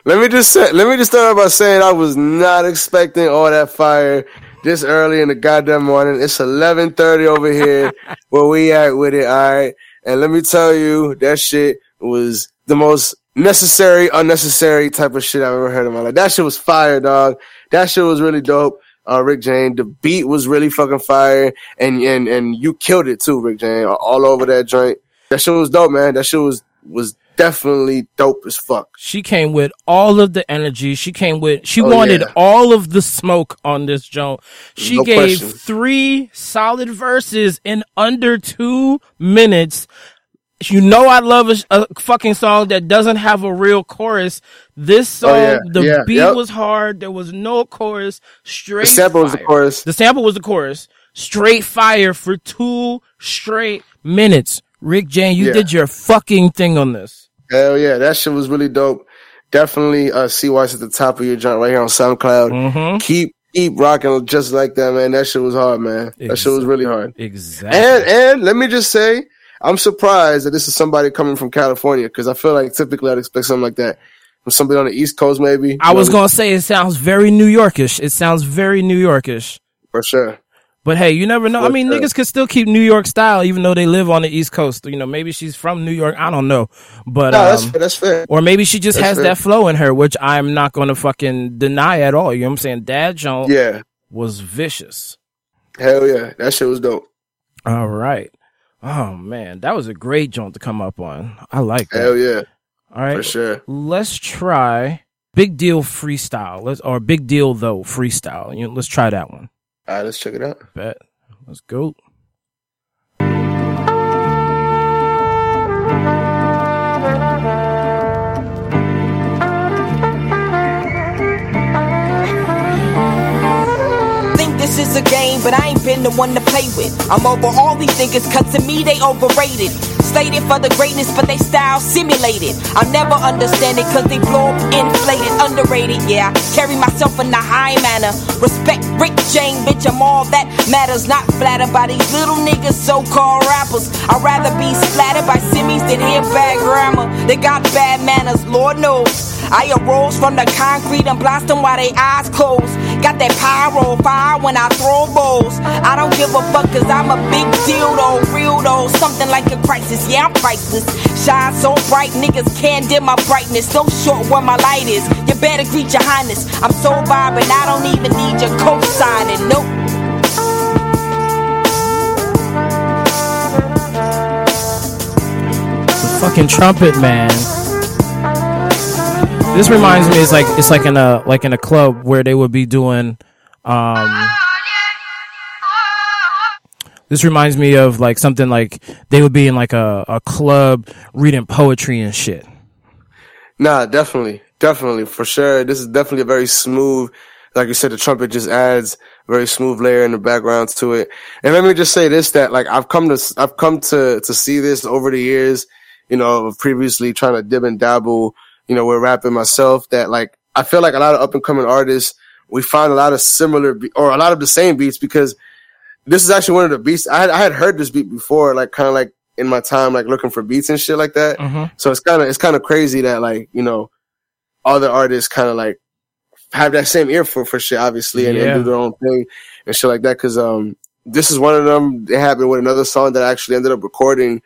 C: Let me just say, let me just start by saying I was not expecting all that fire this early in the goddamn morning. It's eleven thirty over here where we at with it. All right, and let me tell you, that shit was the most necessary, unnecessary type of shit I've ever heard in my life. That shit was fire, dog. That shit was really dope. Uh, Rick Jane, the beat was really fucking fire, and and and you killed it too, Rick Jane, all over that joint. That shit was dope, man. That shit was was definitely dope as fuck.
B: She came with all of the energy. She came with, she
C: Oh,
B: wanted
C: yeah.
B: all of the smoke on this joint. She
C: No
B: gave
C: question.
B: three solid verses in under two minutes. You know, I love a, a fucking song that doesn't have a real chorus. This song,
C: Oh, yeah.
B: the
C: Yeah.
B: beat
C: Yep.
B: was hard. There was no chorus. Straight
C: The sample was the chorus.
B: The sample was the chorus. Straight fire for two straight minutes. Rick Jane, you
C: Yeah.
B: did your fucking thing on this.
C: Hell yeah, that shit was really dope. Definitely uh see why it's at the top of your joint right here on SoundCloud.
B: Mm-hmm.
C: Keep keep rocking just like that, man. That shit was hard, man. That shit was really hard.
B: Exactly.
C: And and let me just say, I'm surprised that this is somebody coming from California because I feel like typically I'd expect something like that from somebody on the East Coast, maybe.
B: I was gonna say it sounds very New Yorkish. It sounds very New Yorkish.
C: for sure.
B: But hey, you never know. I mean,
C: sure.
B: niggas could still keep New York style even though they live on the East Coast. You know, maybe she's from New York. I don't know. But
C: No, that's
B: um,
C: fair. That's fair.
B: or maybe she just
C: That's
B: has
C: fair.
B: that flow in her, which I'm not gonna fucking deny at all. You know what I'm saying? Dad Jones
C: Yeah,
B: was vicious.
C: hell yeah, that shit was dope.
B: All right. Oh man, that was a great joint to come up on. I like that.
C: Hell yeah,
B: All right.
C: for sure.
B: Let's try Big Deal Freestyle. Let's or Big Deal though Freestyle. You know, let's try that one.
C: All right, let's check it out.
B: Bet. Let's go.
L: This is a game, but I ain't been the one to play with. I'm over all these niggas, cause to me they overrated. Slated for the greatness, but they style simulated. I'll never understand it, cause they blow up inflated, underrated. Yeah, I carry myself in a high manner. Respect Rick Jane, bitch, I'm all that matters. Not flattered by these little niggas, so called rappers. I'd rather be splattered by simmies than hear bad grammar. They got bad manners, Lord knows. I arose from the concrete and blast them while they eyes closed. Got that pyro fire when I throw bowls. I don't give a fuck cause I'm a big deal though, real though. Something like a crisis, yeah, I'm priceless. Shine so bright, niggas can't dim my brightness. No short where my light is. You better greet your highness. I'm so vibing, I don't even need your co-signing. Nope.
B: Fucking trumpet man. This reminds me it's like it's like in a like in a club where they would be doing um this reminds me of like something like they would be in like a, a club reading poetry and shit.
C: Nah, definitely, definitely, for sure. This is definitely a very smooth. Like you said, the trumpet just adds a very smooth layer in the background to it. And let me just say this: that like I've come to, I've come to to see this over the years. You know, previously trying to dib and dabble. You know, with rapping myself. That like I feel like a lot of up and coming artists, we find a lot of similar be- or a lot of the same beats because this is actually one of the beats I had, I had heard this beat before, like kind of like in my time, like looking for beats and shit like that.
B: Mhm.
C: So it's kind of it's kind of crazy that like you know other artists kind of like have that same ear for for shit, obviously, and, and do their own thing and shit like that. Because um, this is one of them. It happened with another song that I actually ended up recording.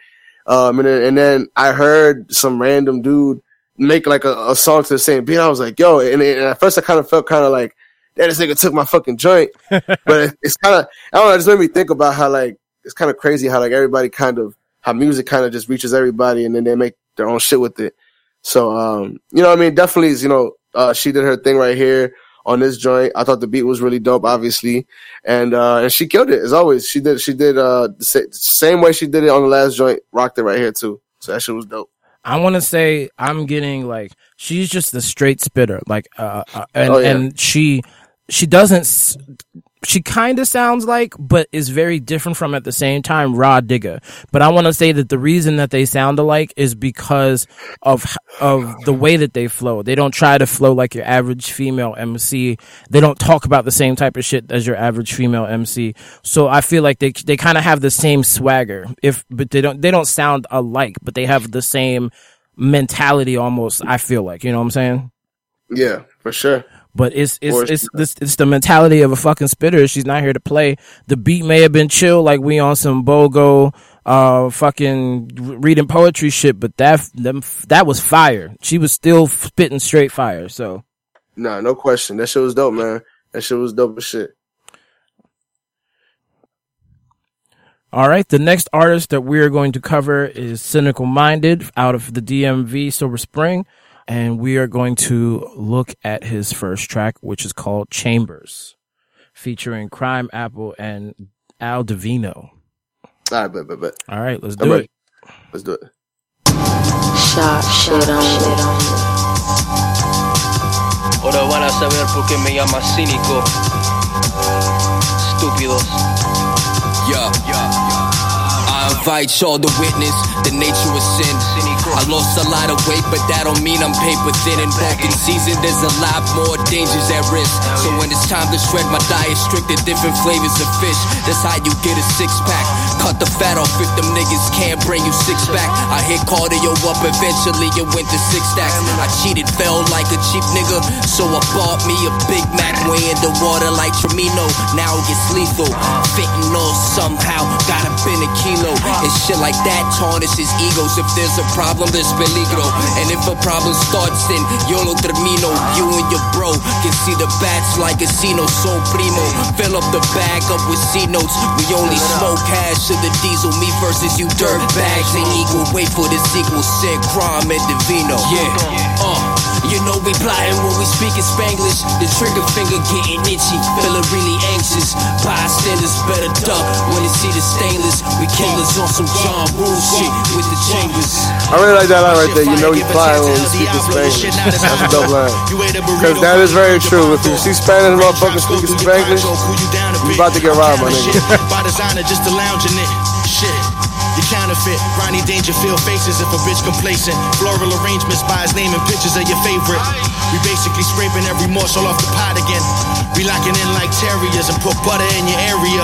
C: Um, and then, and then I heard some random dude make like a, a song to the same beat. I was like, yo, and, and at first I kind of felt kind of like, that this nigga took my fucking joint. but it's kind of, I don't know, it just made me think about how like, it's kind of crazy how like everybody kind of, how music kind of just reaches everybody and then they make their own shit with it. So, um, you know, I mean, definitely, is, you know, uh, she did her thing right here on this joint. I thought the beat was really dope, obviously, and uh, and she killed it as always. She did, she did uh, the sa- same way she did it on the last joint. Rocked it right here too. So that shit was dope.
B: I want to say I'm getting like she's just the straight spitter, like uh, uh and
C: Oh, yeah.
B: and she she doesn't she kind of sounds like, but is very different from at the same time Rah Digga. But I want to say that the reason that they sound alike is because of of the way that they flow. They don't try to flow like your average female MC. They don't talk about the same type of shit as your average female MC. So I feel like they they kind of have the same swagger. If but they don't they don't sound alike, but they have the same mentality almost. I feel like you know what I'm saying.
C: Yeah, for sure.
B: But it's it's
C: For
B: it's this it's the mentality of a fucking spitter. She's not here to play. The beat may have been chill, like we on some bogo, uh, fucking reading poetry shit. But that them that was fire. She was still spitting straight fire. So
C: Nah, no question. That shit was dope, man. That shit was dope as shit.
B: All right, the next artist that we are going to cover is Cynical Minded out of the DMV Silver Spring, and we are going to look at his first track, which is called Chambers, featuring Crimeapple and Al Divino.
C: All right, bet, bet, bet.
B: All right, let's do
C: ready.
B: it.
C: Let's do it.
M: Shot shit on shit on
N: Ahora van a saber por qué me llaman cínico. Estúpidos.
O: Yeah. I invite y'all to witness the nature of sin. I lost a lot of weight, but that don't mean I'm paper thin. In bulking season, there's a lot more dangers at risk. So when it's time to shred my diet, strict to different flavors of fish. That's how you get a six pack. Cut the fat off if them niggas can't bring you six back. I hit cardio up, eventually it went to six stacks. I cheated, fell like a cheap nigga, so I bought me a Big Mac way in the water like Tremino. Now it gets lethal. Fentanyl somehow got up in a kilo. And shit like that tarnishes egos. If there's a problem, there's peligro. And if a problem starts, then yo lo termino. You and your bro can see the bats like casino. So primo. Fill up the bag up with C notes. We only smoke cash to the diesel. Me versus you dirtbags. ain't equal. Wait for the sequel. Sick crime and Divino. Yeah. Uh. You know we plotting when we speaking Spanglish. The trigger finger getting itchy, feeling really anxious. Bystanders better duck when they see the stainless. We killers on some John Woo shit with the chambers.
C: I really like that line right there. You know you fly when you speak in Spanish. That's a dope line. Because that is very true. If you see Spanish motherfuckers speaking Spanglish, you about to get robbed, my nigga.
P: By designer, just a lounge in it. Shit. You counterfeit, Rodney Dangerfield faces if a bitch complacent. Floral arrangements by his name and pictures of your favorite. We basically scraping every morsel off the pot again. We locking in like terriers and put butter in your area.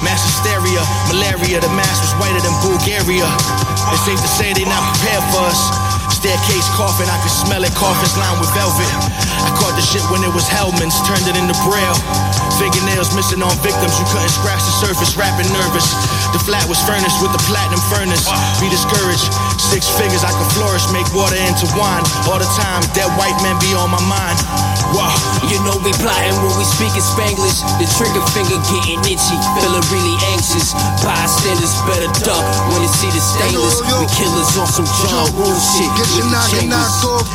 P: Mass hysteria, malaria, the mask was whiter than Bulgaria. It's safe to say they not prepared for us. Staircase coffin, I can smell it, coffins lined with velvet. I caught the shit when it was Hellman's, turned it into Braille. Fingernails missing on victims, you couldn't scratch the surface, rapping nervous. The flat was furnished with the platinum furnace. Be discouraged, six figures I could flourish, make water into wine. All the time, dead white men be on my mind. Wow.
O: You know we plotting when we speaking Spanglish. The trigger finger getting itchy, feeling really anxious. Bystanders better duck when they see the stainless. We killers on some John Woo shit.
Q: Get your
O: with the
Q: noggin knocked off.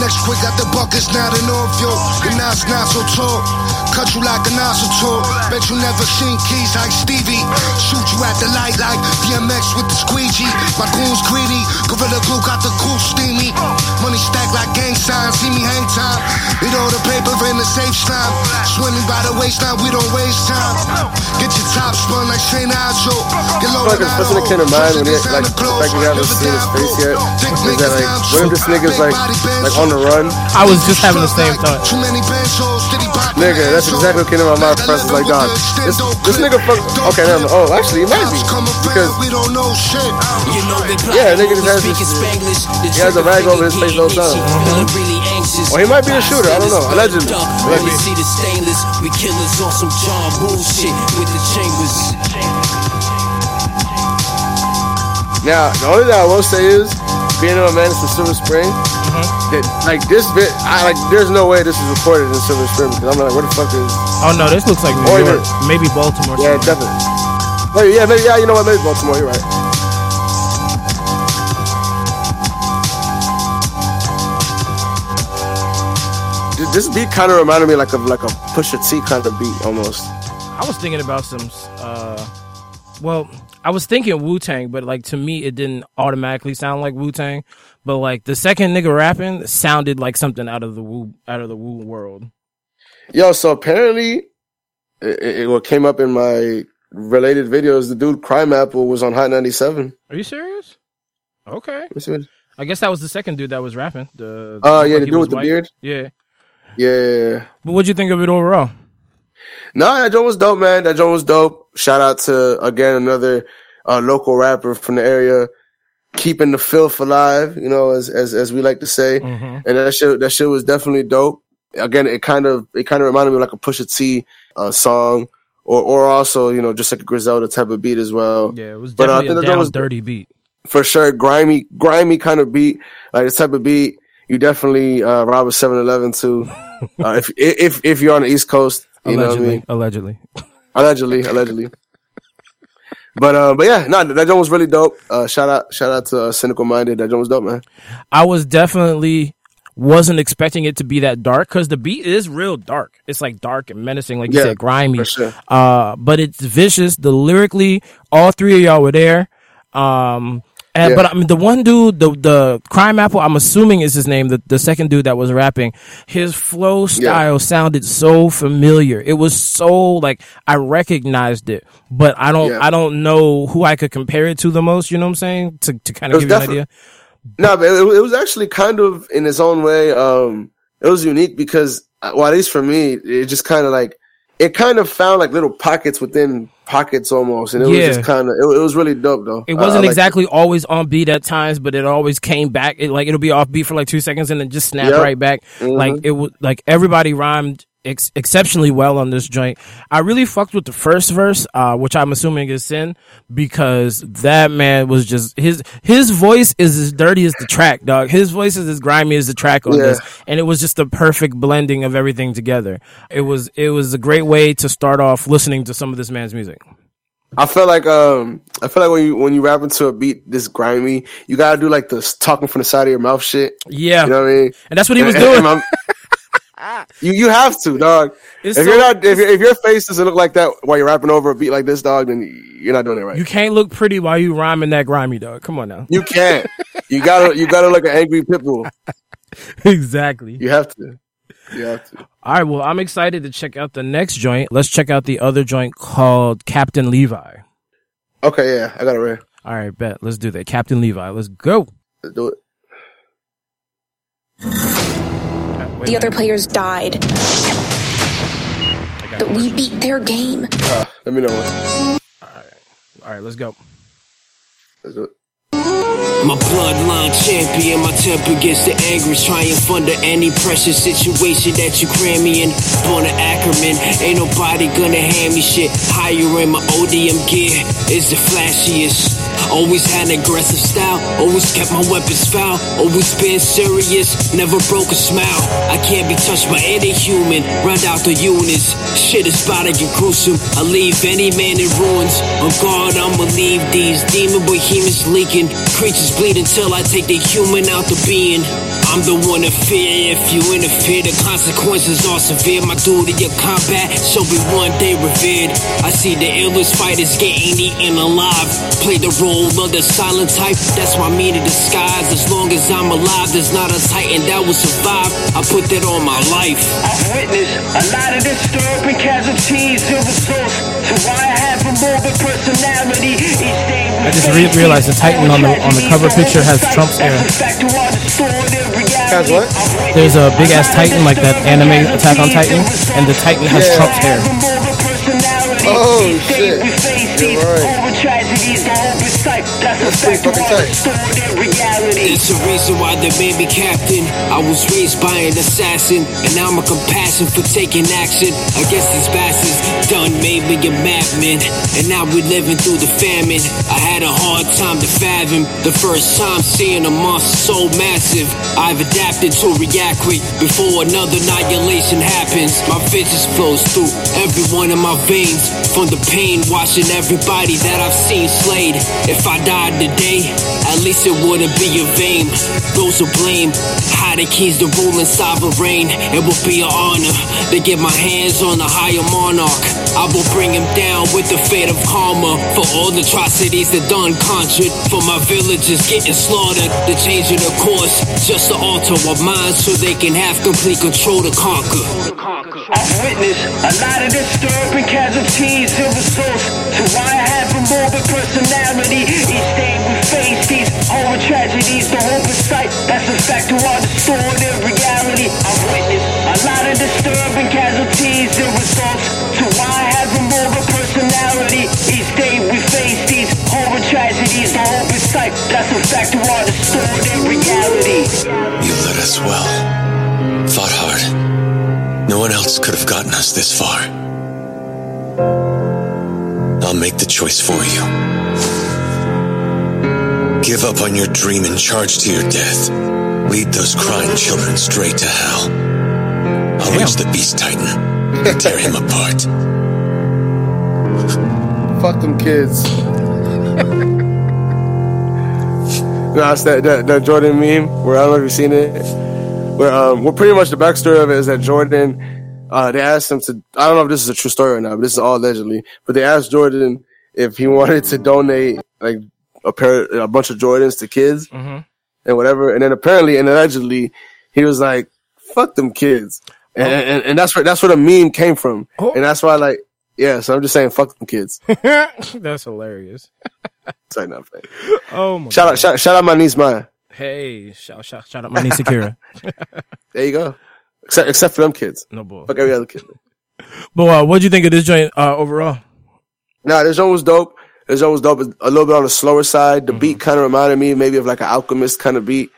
Q: Next quick got the buckets nodding off, yo. Your knots not so tall. Cut you like a nozzle tool. Bet you never seen keys like Stevie. Shoot you at the light like DMX with the squeegee. My goons greedy. Gorilla glue got the cool steamy. Money stacked like gang signs. See me hang time. Eat all the paper in the safe slime. Swimming by the waistline, we don't waste time. Get your top spun like St. Ajo. Get low
C: Fuck, it's in the kid of mine when he like the fact we haven't seen his face yet. Is that like what if this nigga's like like on the run?
B: I was just having the same thought.
C: Nigga, that's exactly what came in my mind first. It's like, dog, this, this nigga fuck. Okay, never mind. Oh, actually, it might be because yeah, nigga just has this. He has a rag over his face the time.
O: really anxious.
C: Or he might be a shooter. I don't know. Allegedly. Allegedly.
O: see the stainless, we killers on some John Woo shit with the chambers.
C: Now, the only thing I will say is, being in a man to Silver Spring, that like this bit, I like. There's no way this is recorded in Silver Spring because I'm like, what the fuck is?
B: Oh no, this looks like New
C: Or
B: York.
C: even-
B: Maybe Baltimore.
C: Yeah, definitely. Maybe, yeah, maybe, yeah. You know what? Maybe Baltimore. You're right. Th- This beat kind of reminded me like of like a Pusha T kind of beat almost.
B: I was thinking about some. uh Well, I was thinking Wu Tang, but like to me, it didn't automatically sound like Wu Tang. But like the second nigga rapping sounded like something out of the Wu out of the Wu world.
C: Yo, so apparently, it, it, what came up in my related videos, the dude Crimeapple was on Hot 97.
B: Are you serious? Okay.
C: Let me see what-
B: I guess that was the second dude that was rapping. The
C: Oh, yeah,
B: like
C: the dude with the beard?
B: Yeah.
C: Yeah.
B: But what'd you think of it overall?
C: No, that joint was dope, man. That joint was dope. Shout out to again another uh, local rapper from the area, keeping the filth alive. You know, as as as we like to say.
B: Mhm.
C: And that shit that shit was definitely dope. Again, it kind of it kind of reminded me of like a Pusha T uh, song, or or also you know just like a Griselda type of beat as well.
B: Yeah, it was
C: But, uh,
B: definitely a down
C: was-
B: dirty beat.
C: for sure grimy grimy kind of beat like this type of beat you definitely uh rob a 7-eleven too uh, if if if you're on the east coast you know what i mean
B: Allegedly.
C: Allegedly allegedly but uh but yeah no that joint was really dope uh shout out shout out to uh, cynical minded that joint was dope man
B: I was definitely wasn't expecting it to be that dark because the beat is real dark. It's like dark and menacing, like you
C: Yeah,
B: said, grimy.
C: sure.
B: Uh, but it's vicious. The lyrically, all three of y'all were there. Um, and
C: Yeah.
B: but I mean, the one dude, the the Crimeapple, I'm assuming is his name. The the second dude that was rapping, his flow style sounded so familiar. It was so like I recognized it, but I don't
C: Yeah.
B: I don't know who I could compare it to the most. You know what I'm saying? To to kind of give you an idea.
C: no but it, it was actually kind of in its own way um it was unique because uh, well at least for me it just kind of like it kind of found like little pockets within pockets almost, and it
B: Yeah.
C: was just kind of it, it was really dope though.
B: It wasn't
C: liked
B: exactly always on beat at times, but it always came back. It, like it'll be off beat for like two seconds and then just snap
C: Yep.
B: right back. Like
C: Mhm.
B: it was like everybody rhymed ex- exceptionally well on this joint. I really fucked with the first verse, uh, which I'm assuming is Sin, because that man was just his his voice is as dirty as the track, dog. His voice is as grimy as the track on
C: Yeah.
B: this, and it was just the perfect blending of everything together. It was it was a great way to start off listening to some of this man's music.
C: I feel like um I feel like when you when you rap into a beat this grimy, you gotta do like the talking from the side of your mouth shit.
B: Yeah.
C: you know what I mean.
B: And that's what he was doing.
C: You you have to, dog.
B: It's
C: if
B: so-
C: you're not if, your- if your face doesn't look like that while you're rapping over a beat like this, dog, then you're not doing it right.
B: You can't look pretty while you rhyming that grimy, dog. Come on now.
C: You can't. You gotta you gotta look an angry pit bull.
B: exactly.
C: You have to. You have to.
B: All right. Well, I'm excited to check out the next joint. Let's check out the other joint called Captain Levi.
C: Okay, yeah, I got it right.
B: All right, bet. Let's do that. Captain Levi. Let's go.
C: Let's do it.
R: The other players died. But we beat their game.
C: Uh, let me know. when.
B: All right, let's go.
C: Let's do it.
O: My bloodline champion, my temper gets the angriest. Triumph under any pressure situation that you cram me in. Born a Ackerman, ain't nobody gonna hand me shit. Higher in my ODM gear is the flashiest. Always had an aggressive style, always kept my weapons foul. Always been serious, never broke a smile. I can't be touched by any human. Round out the units, shit is about to get gruesome. I leave any man in ruins. Oh On guard, I'ma leave these demon bohemians leaking. Creatures bleed until I take the human out the being. I'm the one to fear if you interfere. The consequences are severe. My duty of combat shall be one day revered. I see the illest fighters getting eaten alive. Play the role of the silent type. That's my meaning disguise. As long as I'm alive, there's not a titan that will survive. I put that on my life.
S: I've witnessed a lot of disturbing casualties and results. So why I have a morbid personality each day.
B: I just re- realized the Titan on the on the cover picture has Trump's hair.
C: Has what?
B: There's a big ass Titan like that anime Attack on Titan, and the Titan has
C: Yeah.
B: Trump's hair.
C: Oh shit! You're right.
S: Tragedies, the hope is sight. That's a
C: That's pretty
S: fact of
C: fucking
S: all
C: tight.
S: distorted reality.
O: It's a reason why they made me captain. I was raised by an assassin, and now I'm a compassion for taking action against these bastards. Done made me a madman, and now we're living through the famine. I had a hard time to fathom the first time seeing a monster so massive. I've adapted to react quick before another annihilation happens. My vengeance flows through every one of my veins, from the pain watching everybody that I've seen slayed. If I died today, at least it wouldn't be in vain. Those who blame hide the keys to rule and sovereign. It will be an honor to get my hands on the higher monarch. I will bring him down with the fate of karma for all the atrocities that done conjured. For my villagers getting slaughtered, the change of the course just to alter our minds so they can have complete control to conquer.
S: I've witnessed a lot of disturbing casualties and results. So why I have a morbid personality. Each day we face these horror tragedies. The hope is sight. That's a fact of our distorted reality. I've witnessed a lot of disturbing casualties and results. So why have a moral personality. Each day we face these horror tragedies. The hope is sight. That's a fact of our distorted reality.
T: You led us well. Fought hard. No one else could have gotten us this far. I'll make the choice for you. Give up on your dream and charge to your death. Lead those crying children straight to hell. I'll reach the Beast Titan and tear him apart.
C: Fuck them kids. no, it's that, that that Jordan meme where I don't know if you've seen it. Where um, well, pretty much the backstory of it is that Jordan, uh, they asked him to. I don't know if this is a true story or not, but this is all allegedly. But they asked Jordan if he wanted to donate like a pair, a bunch of Jordans to kids
B: Mhm.
C: and whatever. And then apparently and allegedly, he was like, "Fuck them kids," and and, and that's where that's where the meme came from. And that's why, like, yeah. So I'm just saying, fuck them kids.
B: That's hilarious.
C: Sorry, not fake.
B: Oh my
C: Shout out, shout, shout out my niece Maya.
B: Hey, shout shout shout out my niece Akira.
C: There you go. Except except for them kids.
B: No bull.
C: Fuck every other kid.
B: But uh, what do you think of this joint uh, overall?
C: Nah, this joint was dope. Joint was dope. A little bit on the slower side. The
B: Mm-hmm.
C: beat kind of reminded me maybe of like an Alchemist kind of beat.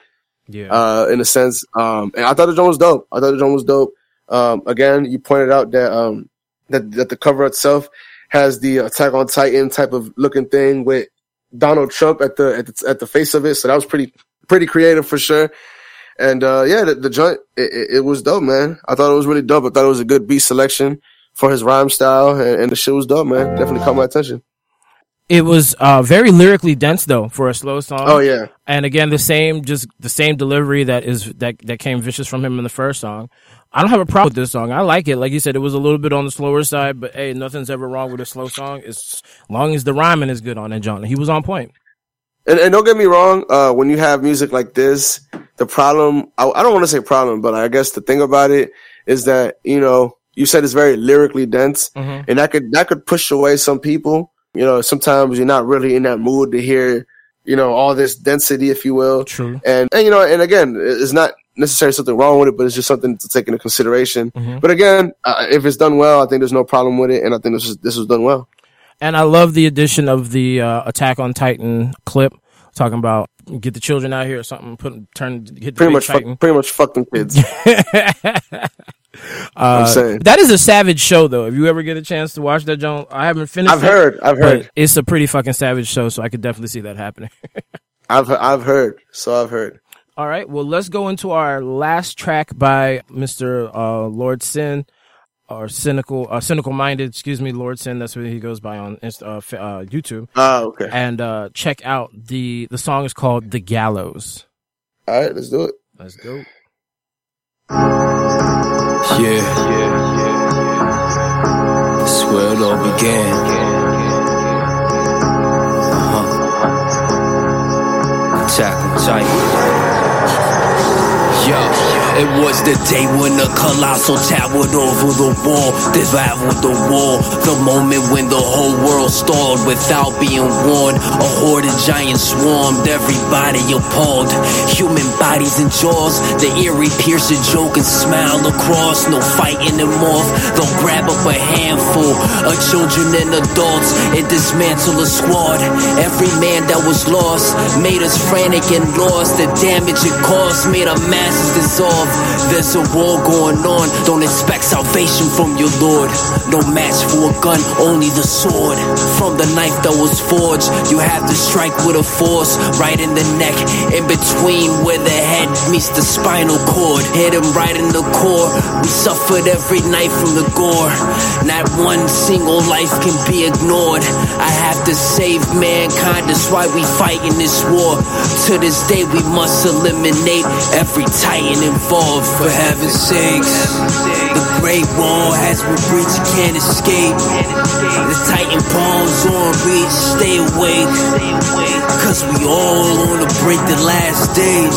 B: Yeah.
C: Uh, in a sense. Um, and I thought the joint was dope. I thought the joint was dope. Um, again, you pointed out that, um, that, that the cover itself has the Attack on Titan type of looking thing with Donald Trump at the, at the, at the face of it. So that was pretty, pretty creative for sure. And, uh, yeah, the, the joint, it, it, it was dope, man. I thought it was really dope. I thought it was a good beat selection for his rhyme style and, and the shit was dope, man. Definitely caught my attention.
B: It was uh, very lyrically dense though for a slow song.
C: Oh, yeah.
B: and again the same, just the same delivery that is that that came vicious from him in the first song. I don't have a problem with this song. I like it. Like you said, it was a little bit on the slower side, but hey, nothing's ever wrong with a slow song. As long as the rhyming is good on it, John. He was on point.
C: And, and don't get me wrong, uh, when you have music like this, the problem, I, I don't want to say problem, but I guess the thing about it is that, you know, you said it's very lyrically dense
B: Mhm.
C: and that could, that could push away some people. You know, sometimes you're not really in that mood to hear, you know, all this density, if you will.
B: True.
C: And, and you know, and again, it's not necessarily something wrong with it, but it's just something to take into consideration.
B: Mhm.
C: But again, uh, if it's done well, I think there's no problem with it. And I think this was, this was done well.
B: And I love the addition of the uh, Attack on Titan clip talking about get the children out here or something. Put turn hit the
C: Pretty much, fuck, pretty much fuck them kids.
B: Uh,
C: saying.
B: that is a savage show, though. If you ever get a chance to watch that, John, I haven't finished.
C: I've
B: it,
C: heard, I've heard.
B: it's a pretty fucking savage show, so I could definitely see that happening.
C: I've, I've heard. So I've heard.
B: All right, well, let's go into our last track by Mr. Uh, Lord Sin, or cynical, uh, cynical minded. Excuse me, Lord Sin. That's what he goes by on uh, uh, YouTube.
C: Oh, okay.
B: And uh, check out the the song is called "The Gallows."
C: All right, let's do it.
B: Let's go.
O: Yeah. That's where it all began. Uh-huh. Attack on Titan. Yo, it was the day when the colossal towered over the wall, devoured the wall. The moment when the whole world stalled without being warned. A horde of giants swarmed, everybody appalled. Human bodies and jaws, the eerie piercing joke and smile across. No fighting them off. They'll grab up a handful of children and adults and dismantle a squad. Every man that was lost made us frantic and lost. The damage it caused made our masses dissolve. There's a war going on. Don't expect salvation from your Lord. No match for a gun, only the sword. From the knife that was forged, you have to strike with a force right in the neck, in between where the head meets the spinal cord. Hit him right in the core. We suffered every night from the gore. Not one single life can be ignored. I have to save mankind, that's why we fight in this war. To this day, we must eliminate every titan involved. For heaven's sakes, the great wall has been breached, you can't escape. The titan palms on reach, stay awake. Cause we all on the break the last days.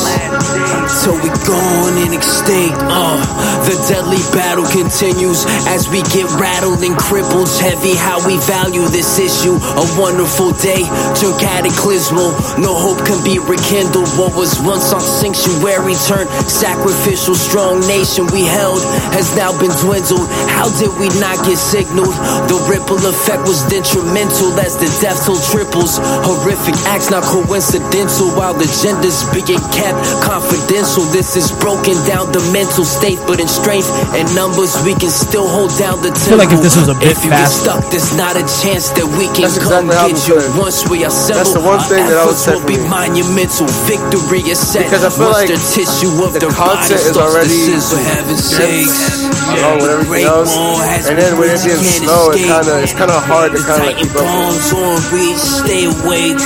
O: Till we gone and extinct. Uh, the deadly battle continues as we get rattled and crippled. Heavy how we value this issue. A wonderful day turned cataclysmal. No hope can be rekindled. What was once our sanctuary turned sacrificial. Strong nation we held has now been dwindled. How did we not get signaled? The ripple effect was detrimental as the death toll triples. Horrific acts not coincidental while the genders being kept confidential. This is broken down the mental state, but in strength and numbers we can still hold down the temple.
B: feel like if this was a bit
O: if you
B: faster-
O: get stuck, there's not a chance that we can
C: That's
O: come
C: exactly
O: get you.
C: saying.
O: Once we assemble,
C: That's the one
O: our
C: thing that I would
O: efforts
C: say
O: will
C: for
O: be monumental. Victory is set.
C: Because I feel
O: Once
C: like
O: the tissue
C: the
O: their
C: content
O: body
C: is already
O: for heaven's sakes.
C: along with everything else. And then when it's getting slow, it kind of it's kind of hard to kind of like keep up.
O: on reach, stay awake.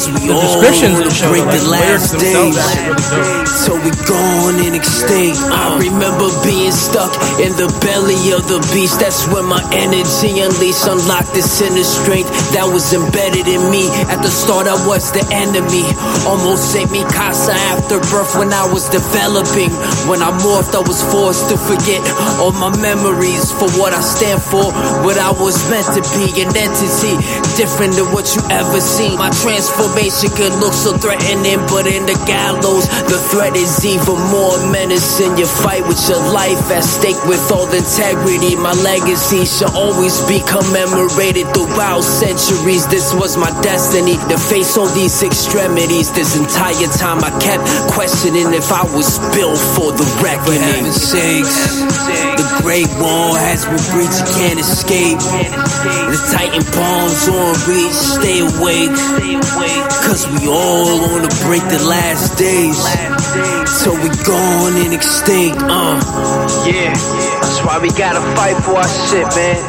O: Cause we
B: The
O: all
B: descriptions
O: on
B: of the
O: the
B: show,
O: brink the
B: the
O: last days.
B: actually really dope.
O: So we gone and extinct. I remember being stuck in the belly of the beast. That's when my energy unleashed, unlocked this inner strength that was embedded in me. At the start, I was the enemy. Almost saved me casa after birth when I was developing. When I morphed, I was forced to forget all my memories for what I stand for, what I was meant to be. An entity different than what you ever seen. My information could look so threatening, but in the gallows, the threat is even more menacing. You fight with your life at stake with all integrity. My legacy shall always be commemorated throughout centuries. This was my destiny to face all these extremities. This entire time I kept questioning if I was built for the reckoning. For heaven's sakes, the great wall has been breached, you can't escape. The titan palms on reach, stay awake. Cause we all the brink the last days. So we gone and extinct, uh.
N: Yeah, that's why we gotta fight for our shit, man.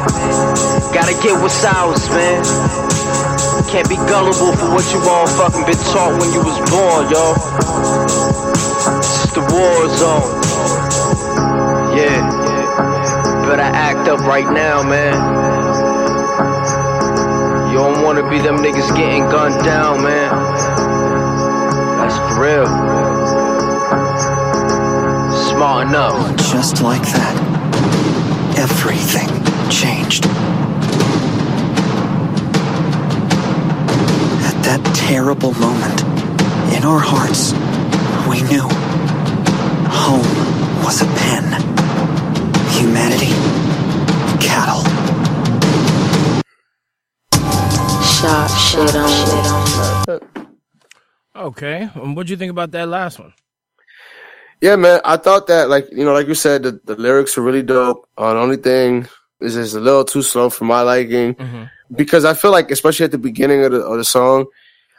N: Gotta get what's ours, man. Can't be gullible for what you all fucking been taught when you was born, yo. It's the war zone. Yeah. Better act up right now, man. You don't wanna be them niggas getting gunned down, man. That's for real. Smart enough.
U: Just like that, everything changed. At that terrible moment, in our hearts, we knew home was a pen. Humanity, cattle.
M: Shit on.
B: Okay, um, what do you think about that last one?
C: Yeah, man. I thought that, like you know, like you said, the, the lyrics are really dope. Uh, the only thing is it's a little too slow for my liking because I feel like, especially at the beginning of the, of the song,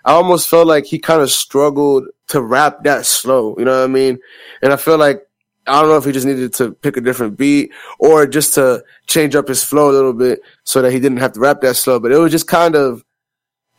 C: I almost felt like he kind of struggled to rap that slow. You know what I mean? And I feel like I don't know if he just needed to pick a different beat or just to change up his flow a little bit so that he didn't have to rap that slow. But it was just kind of,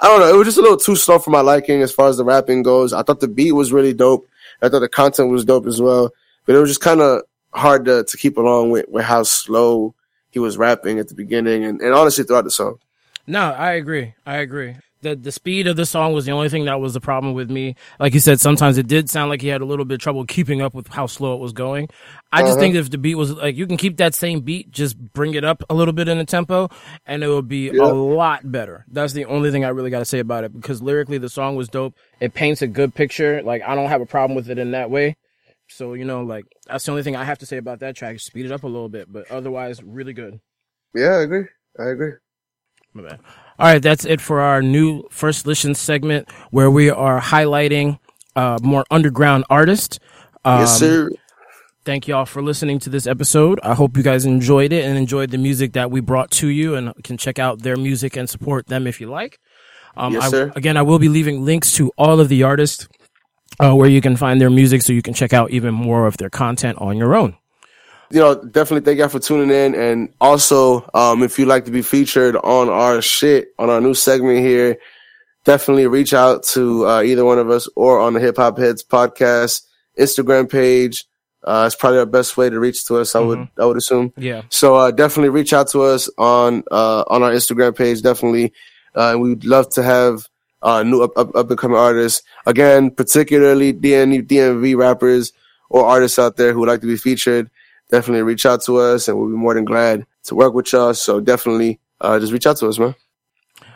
C: I don't know, it was just a little too slow for my liking as far as the rapping goes. I thought the beat was really dope. I thought the content was dope as well, but it was just kind of hard to, to keep along with, with how slow he was rapping at the beginning and, and honestly throughout the song.
B: No, I agree. I agree. The the speed of the song was the only thing that was the problem with me. Like you said, sometimes it did sound like he had a little bit of trouble keeping up with how slow it was going. I just
C: Uh-huh.
B: think if the beat was like you can keep that same beat, just bring it up a little bit in the tempo, and it will be
C: Yeah.
B: a lot better. That's the only thing I really got to say about it because lyrically the song was dope. It paints a good picture. Like I don't have a problem with it in that way. So you know, like that's the only thing I have to say about that track. Speed it up a little bit, but otherwise, really good.
C: Yeah, I agree. I agree.
B: My bad. All right, that's it for our new first listen segment where we are highlighting uh, more underground artists. Um,
C: Yes, sir.
B: Thank y'all for listening to this episode. I hope you guys enjoyed it and enjoyed the music that we brought to you and can check out their music and support them if you like. Um,
C: Yes,
B: I-
C: sir.
B: again, I will be leaving links to all of the artists uh, where you can find their music so you can check out even more of their content on your own.
C: You know, definitely thank y'all for tuning in. And also, um, if you'd like to be featured on our shit, on our new segment here, definitely reach out to uh, either one of us or on the Hip Hop Heads podcast Instagram page. Uh, it's probably our best way to reach to us. I would, I would assume.
B: Yeah.
C: So uh, definitely reach out to us on uh, on our Instagram page. Definitely, uh, and we'd love to have uh, new up, up, up and coming artists. Again, particularly DN, DMV rappers or artists out there who would like to be featured. Definitely reach out to us, and we'll be more than glad to work with y'all. So definitely, uh, just reach out to us, man.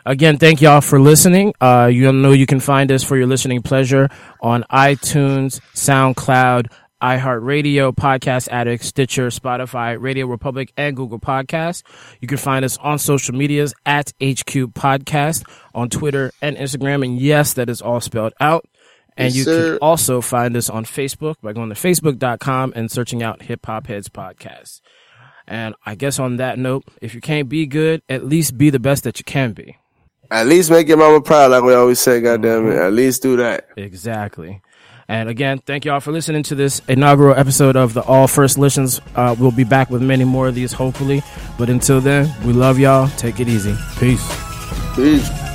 B: Again, thank y'all for listening. Uh, you know you can find us for your listening pleasure on iTunes, SoundCloud, iHeartRadio, Podcast Addict, Stitcher, Spotify, Radio Republic, and Google Podcasts. You can find us on social medias at HQ Podcast on Twitter and Instagram. And yes, that is all spelled out. And
C: Yes,
B: you
C: sir.
B: can also find us on Facebook by going to facebook.com and searching out Hip Hop Heads Podcast. And I guess on that note, if you can't be good, at least be the best that you can be.
C: At least make your mama proud, like we always say. Goddamn it! At least do that.
B: Exactly. And again, thank y'all for listening to this inaugural episode of the All First Listens. Uh, we'll be back with many more of these, hopefully. But until then, we love y'all. Take it easy. Peace.
C: Peace.